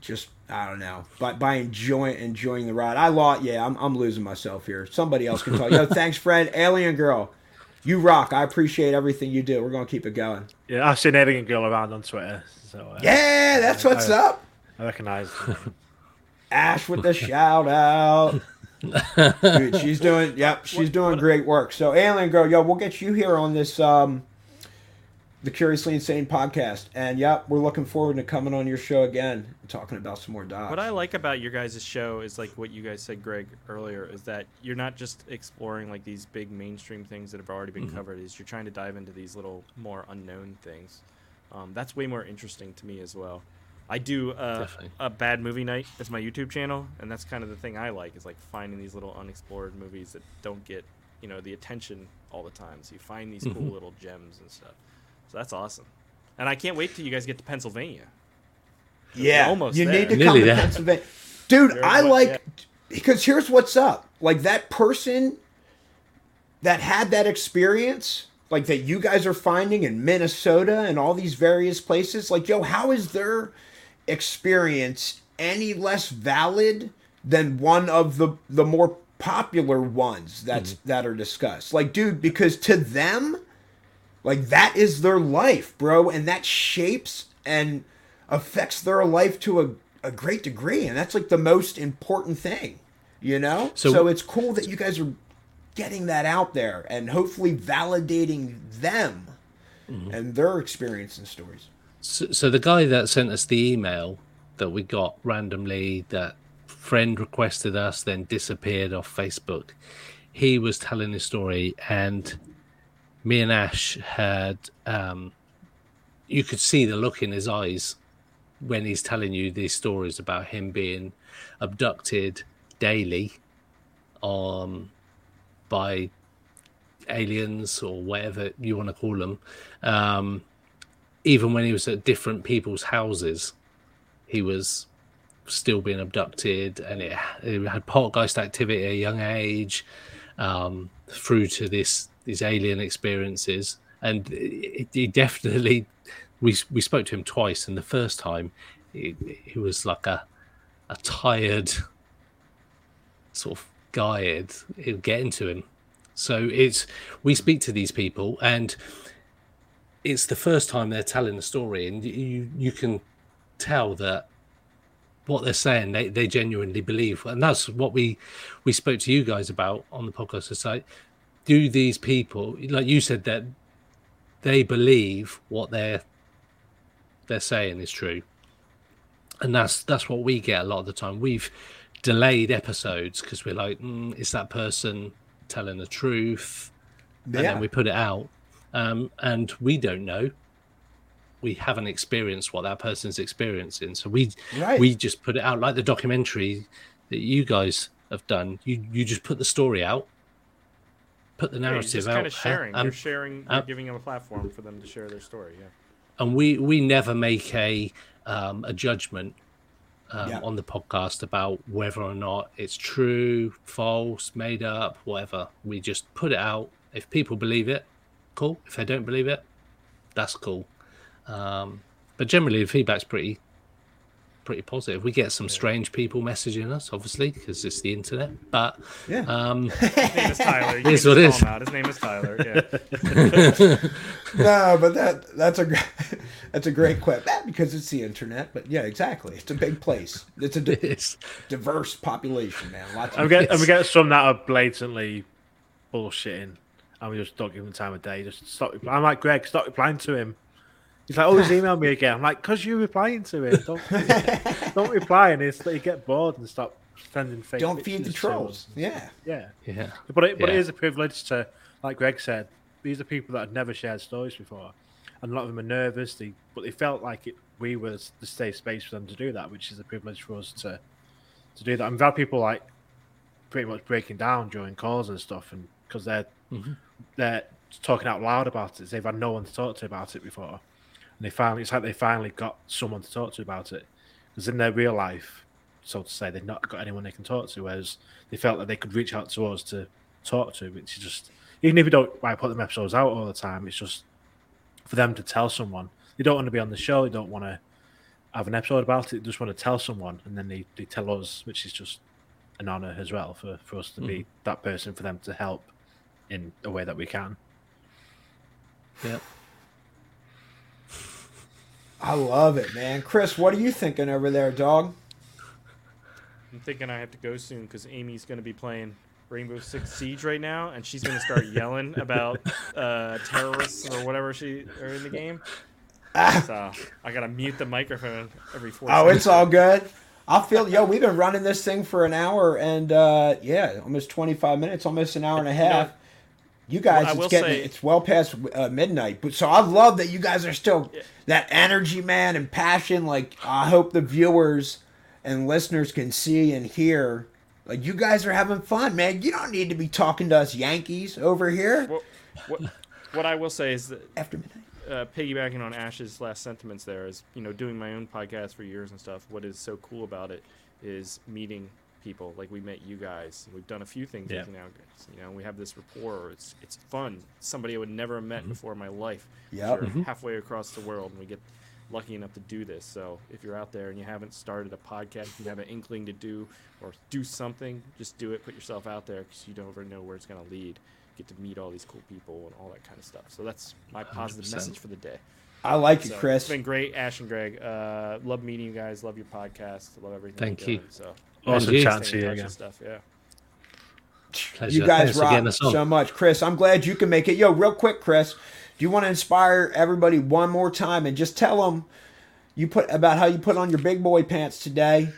[SPEAKER 2] Just I don't know, but by enjoying enjoying the ride, I lost. Yeah, I'm I'm losing myself here. Somebody else can talk. Yo, thanks, Fred. Alien girl, you rock. I appreciate everything you do. We're gonna keep it going.
[SPEAKER 5] Yeah, I've seen Alien Girl around on Twitter, so uh,
[SPEAKER 2] Yeah, that's what's
[SPEAKER 5] I-
[SPEAKER 2] up.
[SPEAKER 5] I recognise.
[SPEAKER 2] Ash with the shout out. Dude, she's doing yep, she's doing great work. So Alien Girl, yo, we'll get you here on this um the Curiously Insane podcast. And yep, we're looking forward to coming on your show again and talking about some more docs.
[SPEAKER 3] What I like about your guys' show is like what you guys said, Greg, earlier, is that you're not just exploring like these big mainstream things that have already been covered. Is you're trying to dive into these little more unknown things. Um, that's way more interesting to me as well. I do uh, a bad movie night as my YouTube channel, and that's kind of the thing I like is like finding these little unexplored movies that don't get you know the attention all the time. So you find these cool little gems and stuff. So that's awesome, and I can't wait till you guys get to Pennsylvania.
[SPEAKER 2] Yeah,
[SPEAKER 3] almost
[SPEAKER 2] you
[SPEAKER 3] there.
[SPEAKER 2] need to
[SPEAKER 4] Nearly
[SPEAKER 2] come to
[SPEAKER 4] there.
[SPEAKER 2] Pennsylvania, dude.
[SPEAKER 3] You're
[SPEAKER 2] I
[SPEAKER 3] almost-
[SPEAKER 2] like
[SPEAKER 3] yeah.
[SPEAKER 2] because here's what's up. Like that person that had that experience, like that you guys are finding in Minnesota and all these various places. Like, yo, how is their experience any less valid than one of the the more popular ones that's mm-hmm. that are discussed. Like, dude, because to them, like that is their life, bro, and that shapes and affects their life to a, a great degree, and that's like the most important thing, you know.
[SPEAKER 4] So-
[SPEAKER 2] so it's cool that you guys are getting that out there and hopefully validating them mm-hmm. and their experience and stories.
[SPEAKER 4] So, so the guy that sent us the email that we got randomly, that friend requested us, then disappeared off Facebook. He was telling his story, and me and Ash had. Um, you could see the look in his eyes when he's telling you these stories about him being abducted daily, um, by aliens or whatever you want to call them. Um, even when he was at different people's houses, he was still being abducted, and it, it had poltergeist activity at a young age, um, through to this these alien experiences, and he definitely we we spoke to him twice, and the first time he, he was like a a tired sort of guy. It it'll get into him. So it's we speak to these people and it's the first time they're telling a story and you you can tell that what they're saying they, they genuinely believe and that's what we we spoke to you guys about on the podcast it's do these people like you said that they believe what they're they're saying is true. And that's that's what we get a lot of the time. We've delayed episodes because we're like mm, is that person telling the truth? And then we put it out. Um, and we don't know. We haven't experienced what that person's experiencing. So we
[SPEAKER 2] Right.
[SPEAKER 4] we just put it out like the documentary that you guys have done. You you just put the story out put the
[SPEAKER 3] Yeah, you're
[SPEAKER 4] narrative
[SPEAKER 3] just
[SPEAKER 4] out
[SPEAKER 3] kind of sharing.
[SPEAKER 4] um,
[SPEAKER 3] you're sharing.
[SPEAKER 4] um,
[SPEAKER 3] you're giving them a platform for them to share their story. Yeah.
[SPEAKER 4] and we we never make a um, a judgment um,
[SPEAKER 2] Yeah.
[SPEAKER 4] on the podcast about whether or not it's true, false, made up, whatever. We just put it out. If people believe it, cool. If they don't believe it, that's cool. Um, but generally, the feedback's pretty pretty positive. We get some strange people messaging us, obviously, because it's the internet. But
[SPEAKER 2] Yeah.
[SPEAKER 4] um,
[SPEAKER 3] His name is Tyler. You
[SPEAKER 4] Here's what
[SPEAKER 3] just
[SPEAKER 4] is.
[SPEAKER 3] him. His name is Tyler. Yeah.
[SPEAKER 2] no, but that that's a gr- that's a great quip Eh, because it's the internet. But yeah, exactly. It's a big place. It's a di-
[SPEAKER 4] it's
[SPEAKER 2] diverse population, man. Lots
[SPEAKER 5] And
[SPEAKER 2] of
[SPEAKER 5] we get and we get some that are blatantly bullshitting, and we just don't give them time of day. Just stop. reply- I'm like Greg, stop replying to him. He's like, oh, email me again. I'm like, cause you're replying to him. Don't don't reply, and it's that you get bored and stop sending fake.
[SPEAKER 2] don't feed the
[SPEAKER 5] pictures to us.
[SPEAKER 2] trolls. Yeah.
[SPEAKER 5] Yeah,
[SPEAKER 4] yeah.
[SPEAKER 5] but it but it
[SPEAKER 4] Yeah.
[SPEAKER 5] is a privilege to, like Greg said, these are people that had never shared stories before, and a lot of them are nervous. They but they felt like it. We were the safe space for them to do that, which is a privilege for us to to do that. And we've had people like pretty much breaking down during calls and stuff, and because they're mm-hmm. they're talking out loud about it, they've had no one to talk to about it before, and they finally it's like they finally got someone to talk to about it, because in their real life, so to say, they've not got anyone they can talk to, whereas they felt that they could reach out to us to talk to, which is just even if you don't like, put them episodes out all the time, it's just for them to tell someone. They don't want to be on the show. They don't want to have an episode about it. They just want to tell someone, and then they, they tell us, which is just an honor as well for, for us to be mm-hmm. that person for them to help in a way that we can.
[SPEAKER 4] Yeah.
[SPEAKER 2] I love it, man. Chris, what are you thinking over there, dog?
[SPEAKER 3] I'm thinking I have to go soon because Amy's going to be playing Rainbow Six Siege right now, and she's going to start yelling about uh, terrorists or whatever she are in the game. So I got to mute the microphone every four.
[SPEAKER 2] Oh,
[SPEAKER 3] seconds.
[SPEAKER 2] it's all good. I feel yo. We've been running this thing for an hour and uh, yeah, almost twenty five minutes, almost an hour and a half. You guys,
[SPEAKER 3] Well,
[SPEAKER 2] it's getting
[SPEAKER 3] say-
[SPEAKER 2] it's well past uh, midnight, but so I love that you guys are still that energy, man, and passion. Like I hope the viewers and listeners can see and hear. Like you guys are having fun, man. You don't need to be talking to us Yankees over here
[SPEAKER 3] What, what, what I will say is that
[SPEAKER 2] after midnight.
[SPEAKER 3] uh, piggybacking on Ash's last sentiments there is, you know, doing my own podcast for years and stuff. What is so cool about it is meeting people. Like we met you guys. We've done a few things
[SPEAKER 5] Yeah.
[SPEAKER 3] with you now. guys. You know, we have this rapport. It's it's fun. Somebody I would never have met before in my life.
[SPEAKER 2] Yep.
[SPEAKER 3] You're halfway across the world, and we get lucky enough to do this. So if you're out there and you haven't started a podcast, you have an inkling to do or do something, just do it. Put yourself out there because you don't ever know where it's going to lead. Get to meet all these cool people and all that kind of stuff. So that's my positive
[SPEAKER 4] 100%.
[SPEAKER 3] message for the day.
[SPEAKER 2] I like
[SPEAKER 3] So
[SPEAKER 2] it, Chris.
[SPEAKER 3] It's been great, Ash and Greg. Uh, love meeting you guys. Love your podcast. Love everything.
[SPEAKER 4] Thank
[SPEAKER 3] you're
[SPEAKER 4] you.
[SPEAKER 3] doing, So
[SPEAKER 5] Awesome
[SPEAKER 4] you.
[SPEAKER 5] chatting to you again.
[SPEAKER 3] Stuff. Yeah.
[SPEAKER 4] Pleasure.
[SPEAKER 2] You guys
[SPEAKER 4] Thanks
[SPEAKER 2] rock so much, Chris. I'm glad you can make it. Yo, real quick, Chris, do you want to inspire everybody one more time and just tell them you put about how you put on your big boy pants today,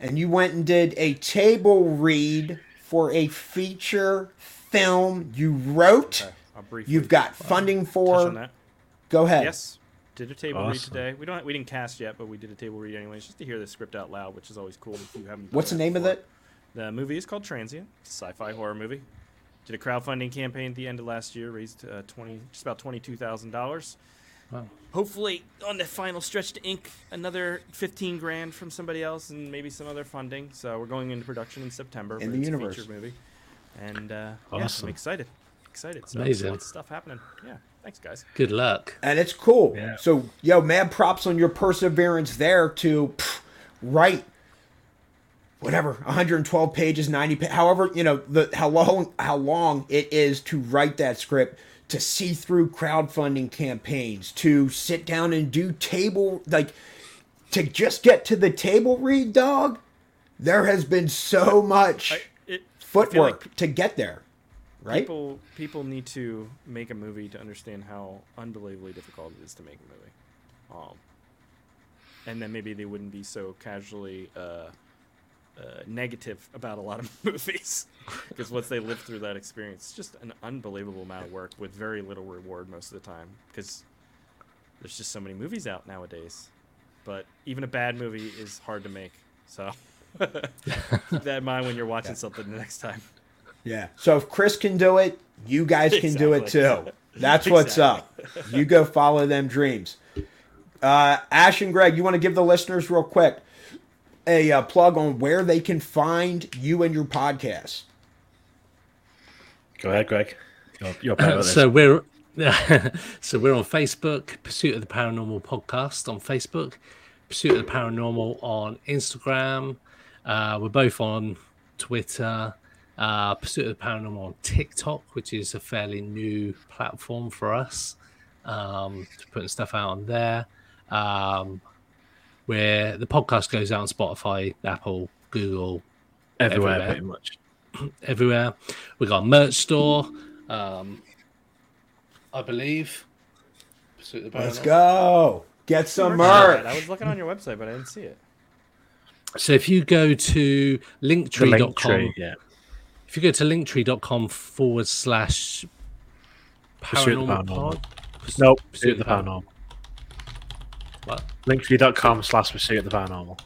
[SPEAKER 2] and you went and did a table read for a feature film you wrote.
[SPEAKER 3] Okay.
[SPEAKER 2] You've got um, funding
[SPEAKER 3] touch on
[SPEAKER 2] for.
[SPEAKER 3] that.
[SPEAKER 2] Go ahead.
[SPEAKER 3] Yes. Did a table read today. We don't. We didn't cast yet, but we did a table read anyways, just to hear the script out loud, which is always cool if you haven't.
[SPEAKER 2] What's the
[SPEAKER 3] that
[SPEAKER 2] name of
[SPEAKER 3] before.
[SPEAKER 2] it?
[SPEAKER 3] The movie is called Transient. It's a sci-fi horror movie. Did a crowdfunding campaign at the end of last year, raised uh, twenty, just about twenty-two thousand dollars.
[SPEAKER 4] Wow.
[SPEAKER 3] Hopefully, on the final stretch to ink another fifteen grand from somebody else and maybe some other funding. So we're going into production in September.
[SPEAKER 2] In
[SPEAKER 3] but
[SPEAKER 2] the
[SPEAKER 3] it's
[SPEAKER 2] universe.
[SPEAKER 3] a feature movie, and uh, yeah,
[SPEAKER 5] Awesome.
[SPEAKER 3] I'm excited. Excited. So
[SPEAKER 4] Amazing.
[SPEAKER 3] Lots of stuff happening. Yeah. Thanks, guys.
[SPEAKER 4] Good luck.
[SPEAKER 2] and it's cool.
[SPEAKER 5] Yeah.
[SPEAKER 2] So, yo, mad props on your perseverance there to pff, write whatever 112 pages, 90, pa- however you know the how long how long it is to write that script. To see through crowdfunding campaigns, to sit down and do table like to just get to the table read, dog. There has been so much
[SPEAKER 3] I, it,
[SPEAKER 2] footwork
[SPEAKER 3] like
[SPEAKER 2] to get there, right?
[SPEAKER 3] People people need to make a movie to understand how unbelievably difficult it is to make a movie, um, and then maybe they wouldn't be so casually uh, uh, negative about a lot of movies because once they live through that experience, it's just an unbelievable amount of work with very little reward most of the time because there's just so many movies out nowadays. But even a bad movie is hard to make, so keep that in mind when you're watching something the next time.
[SPEAKER 2] Yeah. So if Chris can do it, you guys can do it too. That's what's up. You go follow them dreams. Uh, Ash and Greg, you want to give the listeners real quick a uh, plug on where they can find you and your podcast.
[SPEAKER 5] Go ahead, Greg. You're, you're better at this.
[SPEAKER 4] so we're so we're on Facebook, Pursuit of the Paranormal podcast on Facebook, Pursuit of the Paranormal on Instagram. Uh, we're both on Twitter. Uh, Pursuit of the Paranormal on TikTok, which is a fairly new platform for us. Um, putting stuff out on there. Um, where the podcast goes out on Spotify, Apple, Google,
[SPEAKER 5] everywhere,
[SPEAKER 4] everywhere.
[SPEAKER 5] pretty much.
[SPEAKER 4] everywhere. We got a merch store, um, I believe. Pursuit of the
[SPEAKER 2] Let's go. Get some merch.
[SPEAKER 3] I was looking on your website, but I didn't see it.
[SPEAKER 4] So if you go to
[SPEAKER 5] The link
[SPEAKER 4] linktree.com,
[SPEAKER 5] tree, yeah.
[SPEAKER 4] If you go to linktree.com forward slash
[SPEAKER 5] Pursuit the
[SPEAKER 4] paranormal
[SPEAKER 5] Paranormal.
[SPEAKER 4] pod,
[SPEAKER 5] Nope,
[SPEAKER 4] Pursuit
[SPEAKER 5] Pursuit
[SPEAKER 4] of
[SPEAKER 5] of the Paranormal.
[SPEAKER 4] What?
[SPEAKER 5] Linktree.com slash Pursuit of the Paranormal.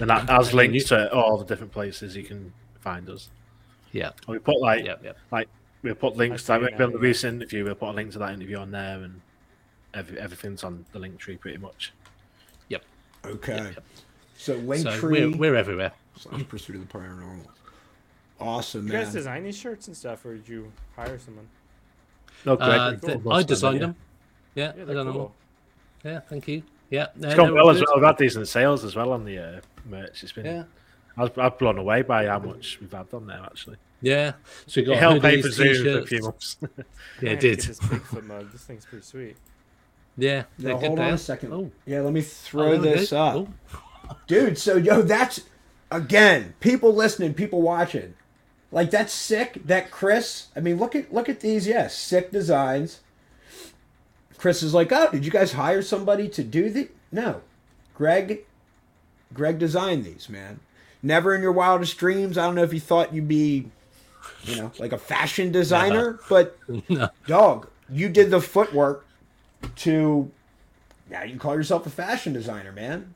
[SPEAKER 5] And that has links
[SPEAKER 4] you-
[SPEAKER 5] to all the different places you can find us.
[SPEAKER 4] Yeah,
[SPEAKER 5] And we put like
[SPEAKER 4] yeah, yeah.
[SPEAKER 5] like we'll put links to
[SPEAKER 3] see
[SPEAKER 5] like
[SPEAKER 3] now,
[SPEAKER 5] the
[SPEAKER 3] yeah.
[SPEAKER 5] recent interview. We'll put a link to that interview on there, and every, everything's on the link tree pretty much.
[SPEAKER 4] Yep.
[SPEAKER 2] Okay. So
[SPEAKER 4] So
[SPEAKER 2] Linktree
[SPEAKER 4] we're, we're everywhere.
[SPEAKER 2] slash Pursuit of the Paranormal. Awesome,
[SPEAKER 3] You guys design these shirts and stuff, or did you hire someone?
[SPEAKER 5] No, Greg,
[SPEAKER 4] Uh,
[SPEAKER 5] we-
[SPEAKER 4] th- I designed them. Yeah,
[SPEAKER 3] Yeah,
[SPEAKER 4] I
[SPEAKER 3] they're
[SPEAKER 4] done
[SPEAKER 3] cool.
[SPEAKER 4] all. Yeah, thank you. Yeah,
[SPEAKER 5] It's gone well as well. We've had decent sales as well on the uh, merch. It's been.
[SPEAKER 4] Yeah,
[SPEAKER 5] I was, I'm blown away by how much we've had on there actually.
[SPEAKER 4] yeah. So we
[SPEAKER 5] It
[SPEAKER 4] got
[SPEAKER 5] helped pay
[SPEAKER 4] hoodies,
[SPEAKER 5] for Zoom for a
[SPEAKER 4] t-shirts.
[SPEAKER 5] few months.
[SPEAKER 4] Yeah, it
[SPEAKER 3] have
[SPEAKER 4] did.
[SPEAKER 3] This mug. This thing's pretty sweet.
[SPEAKER 4] Yeah,
[SPEAKER 2] No,
[SPEAKER 4] good
[SPEAKER 2] hold on
[SPEAKER 4] there.
[SPEAKER 2] a second.
[SPEAKER 4] Oh,
[SPEAKER 2] Yeah, let me
[SPEAKER 4] oh,
[SPEAKER 2] throw
[SPEAKER 4] there we
[SPEAKER 2] this
[SPEAKER 4] go.
[SPEAKER 2] up.
[SPEAKER 4] Oh,
[SPEAKER 2] Dude, so yo, that's again, people listening, people watching. Like that's sick. That Chris, I mean, look at look at these, yes, sick designs. Chris is like, oh, did you guys hire somebody to do the? No, Greg. Greg designed these, man. Never in your wildest dreams. I don't know if you thought you'd be, you know, like a fashion designer, but
[SPEAKER 4] no.
[SPEAKER 2] dog, you did the footwork to now you can call yourself a fashion designer, man.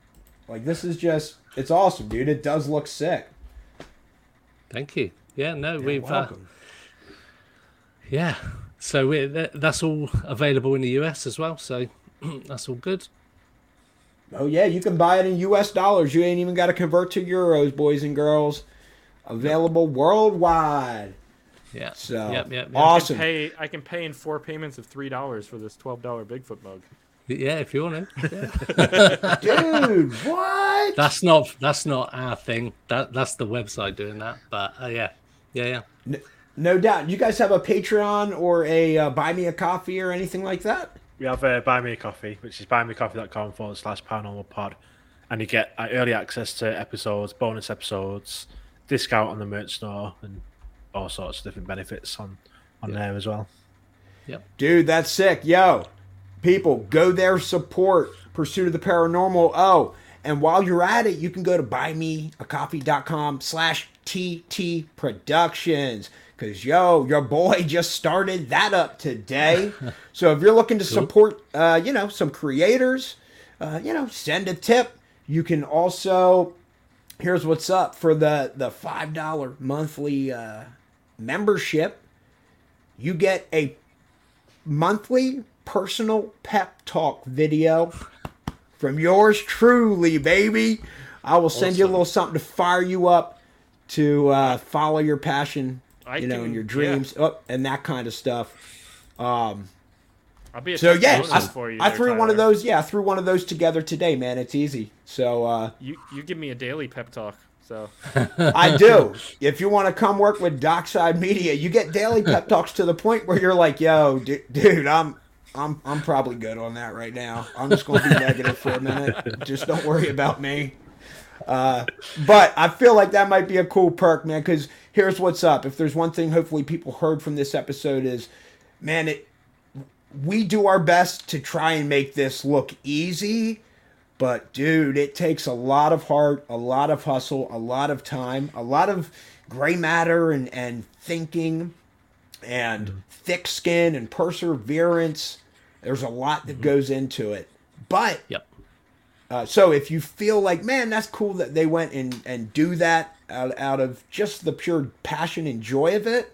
[SPEAKER 2] Like this is just it's awesome, dude. It does look sick.
[SPEAKER 4] Thank you. Yeah, no,
[SPEAKER 2] Yeah,
[SPEAKER 4] we've uh,
[SPEAKER 2] welcome.
[SPEAKER 4] yeah. So we that, that's all available in the US as well. So that's all good.
[SPEAKER 2] oh yeah, you can buy it in US dollars. You ain't even got to convert to euros, boys and girls. Available worldwide.
[SPEAKER 4] Yeah.
[SPEAKER 2] So
[SPEAKER 4] yep, yep, yep.
[SPEAKER 3] I
[SPEAKER 2] awesome.
[SPEAKER 3] can pay. I can pay in four payments of three dollars for this twelve dollar Bigfoot mug.
[SPEAKER 4] Yeah, if you want to. Yeah.
[SPEAKER 2] Dude, what?
[SPEAKER 4] That's not that's not our thing. That that's the website doing that. But uh, yeah, yeah, yeah.
[SPEAKER 2] No doubt. You guys have a Patreon or a uh, Buy Me a Coffee or anything like that?
[SPEAKER 5] We have uh, Buy Me a Coffee, which is buymeacoffee.com forward slash paranormal pod. And you get uh, early access to episodes, bonus episodes, discount on the merch store, and all sorts of different benefits on, on there as well. Yep.
[SPEAKER 2] Dude, that's sick. Yo, people, go there, support Pursuit of the Paranormal. Oh, and while you're at it, you can go to buymeacoffee.com slash TT Productions. Because, yo, your boy just started that up today. so if you're looking to support, uh, you know, some creators, uh, you know, send a tip. You can also, here's what's up for the, the $5 monthly uh, membership. You get a monthly personal pep talk video from yours truly, baby. I will send you a little something to fire you up to uh, follow your passion,
[SPEAKER 3] I
[SPEAKER 2] you know, and your
[SPEAKER 3] yeah.
[SPEAKER 2] dreams, oh, and that kind of stuff. Um,
[SPEAKER 3] I'll be
[SPEAKER 2] so yeah, I,
[SPEAKER 3] for you
[SPEAKER 2] I threw one of those. Yeah, I threw one of those together today, man. It's easy. So uh,
[SPEAKER 3] You you give me a daily pep talk. So
[SPEAKER 2] I do. If you want to come work with Doc Side Media, you get daily pep talks to the point where you're like, "Yo, d- dude, I'm, I'm, I'm probably good on that right now. I'm just going to be negative for a minute. Just don't worry about me." Uh, but I feel like that might be a cool perk, man. Because here's what's up. If there's one thing, hopefully people heard from this episode is, man, it. We do our best to try and make this look easy, but dude, it takes a lot of heart, a lot of hustle, a lot of time, a lot of gray matter and, and thinking and thick skin and perseverance. There's a lot that goes into it. But
[SPEAKER 4] Yep.
[SPEAKER 2] Uh, so if you feel like, man, that's cool that they went and, and do that out, out of just the pure passion and joy of it,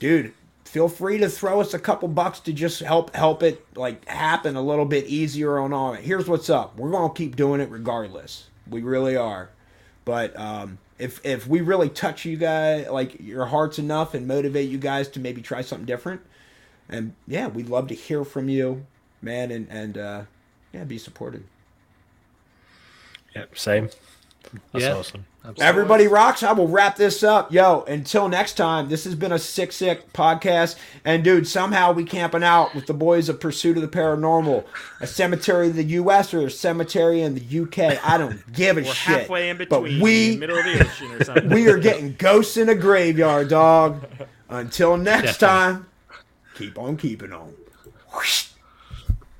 [SPEAKER 2] dude, feel free to throw us a couple bucks to just help help it like happen a little bit easier on all. Here's what's up. We're gonna keep doing it regardless. We really are. But um, if if we really touch you guys, like your hearts enough, and motivate you guys to maybe try something different, and yeah, we'd love to hear from you, man, and and uh, yeah, be supported.
[SPEAKER 5] Yep, same. That's
[SPEAKER 4] Yeah.
[SPEAKER 5] awesome.
[SPEAKER 4] Absolutely.
[SPEAKER 2] Everybody rocks. I will wrap this up. Yo, until next time, this has been a Sick Sick podcast. And dude, somehow we camping out with the boys of Pursuit of the Paranormal. A cemetery in the US or a cemetery in the UK. I don't give a shit.
[SPEAKER 3] we're
[SPEAKER 2] shit.
[SPEAKER 3] halfway in
[SPEAKER 2] but
[SPEAKER 3] between, in the
[SPEAKER 2] we
[SPEAKER 3] middle of the ocean or something.
[SPEAKER 2] we are getting ghosts in a graveyard, dog. Until next
[SPEAKER 4] Definitely.
[SPEAKER 2] time, keep on keeping on. Whoosh.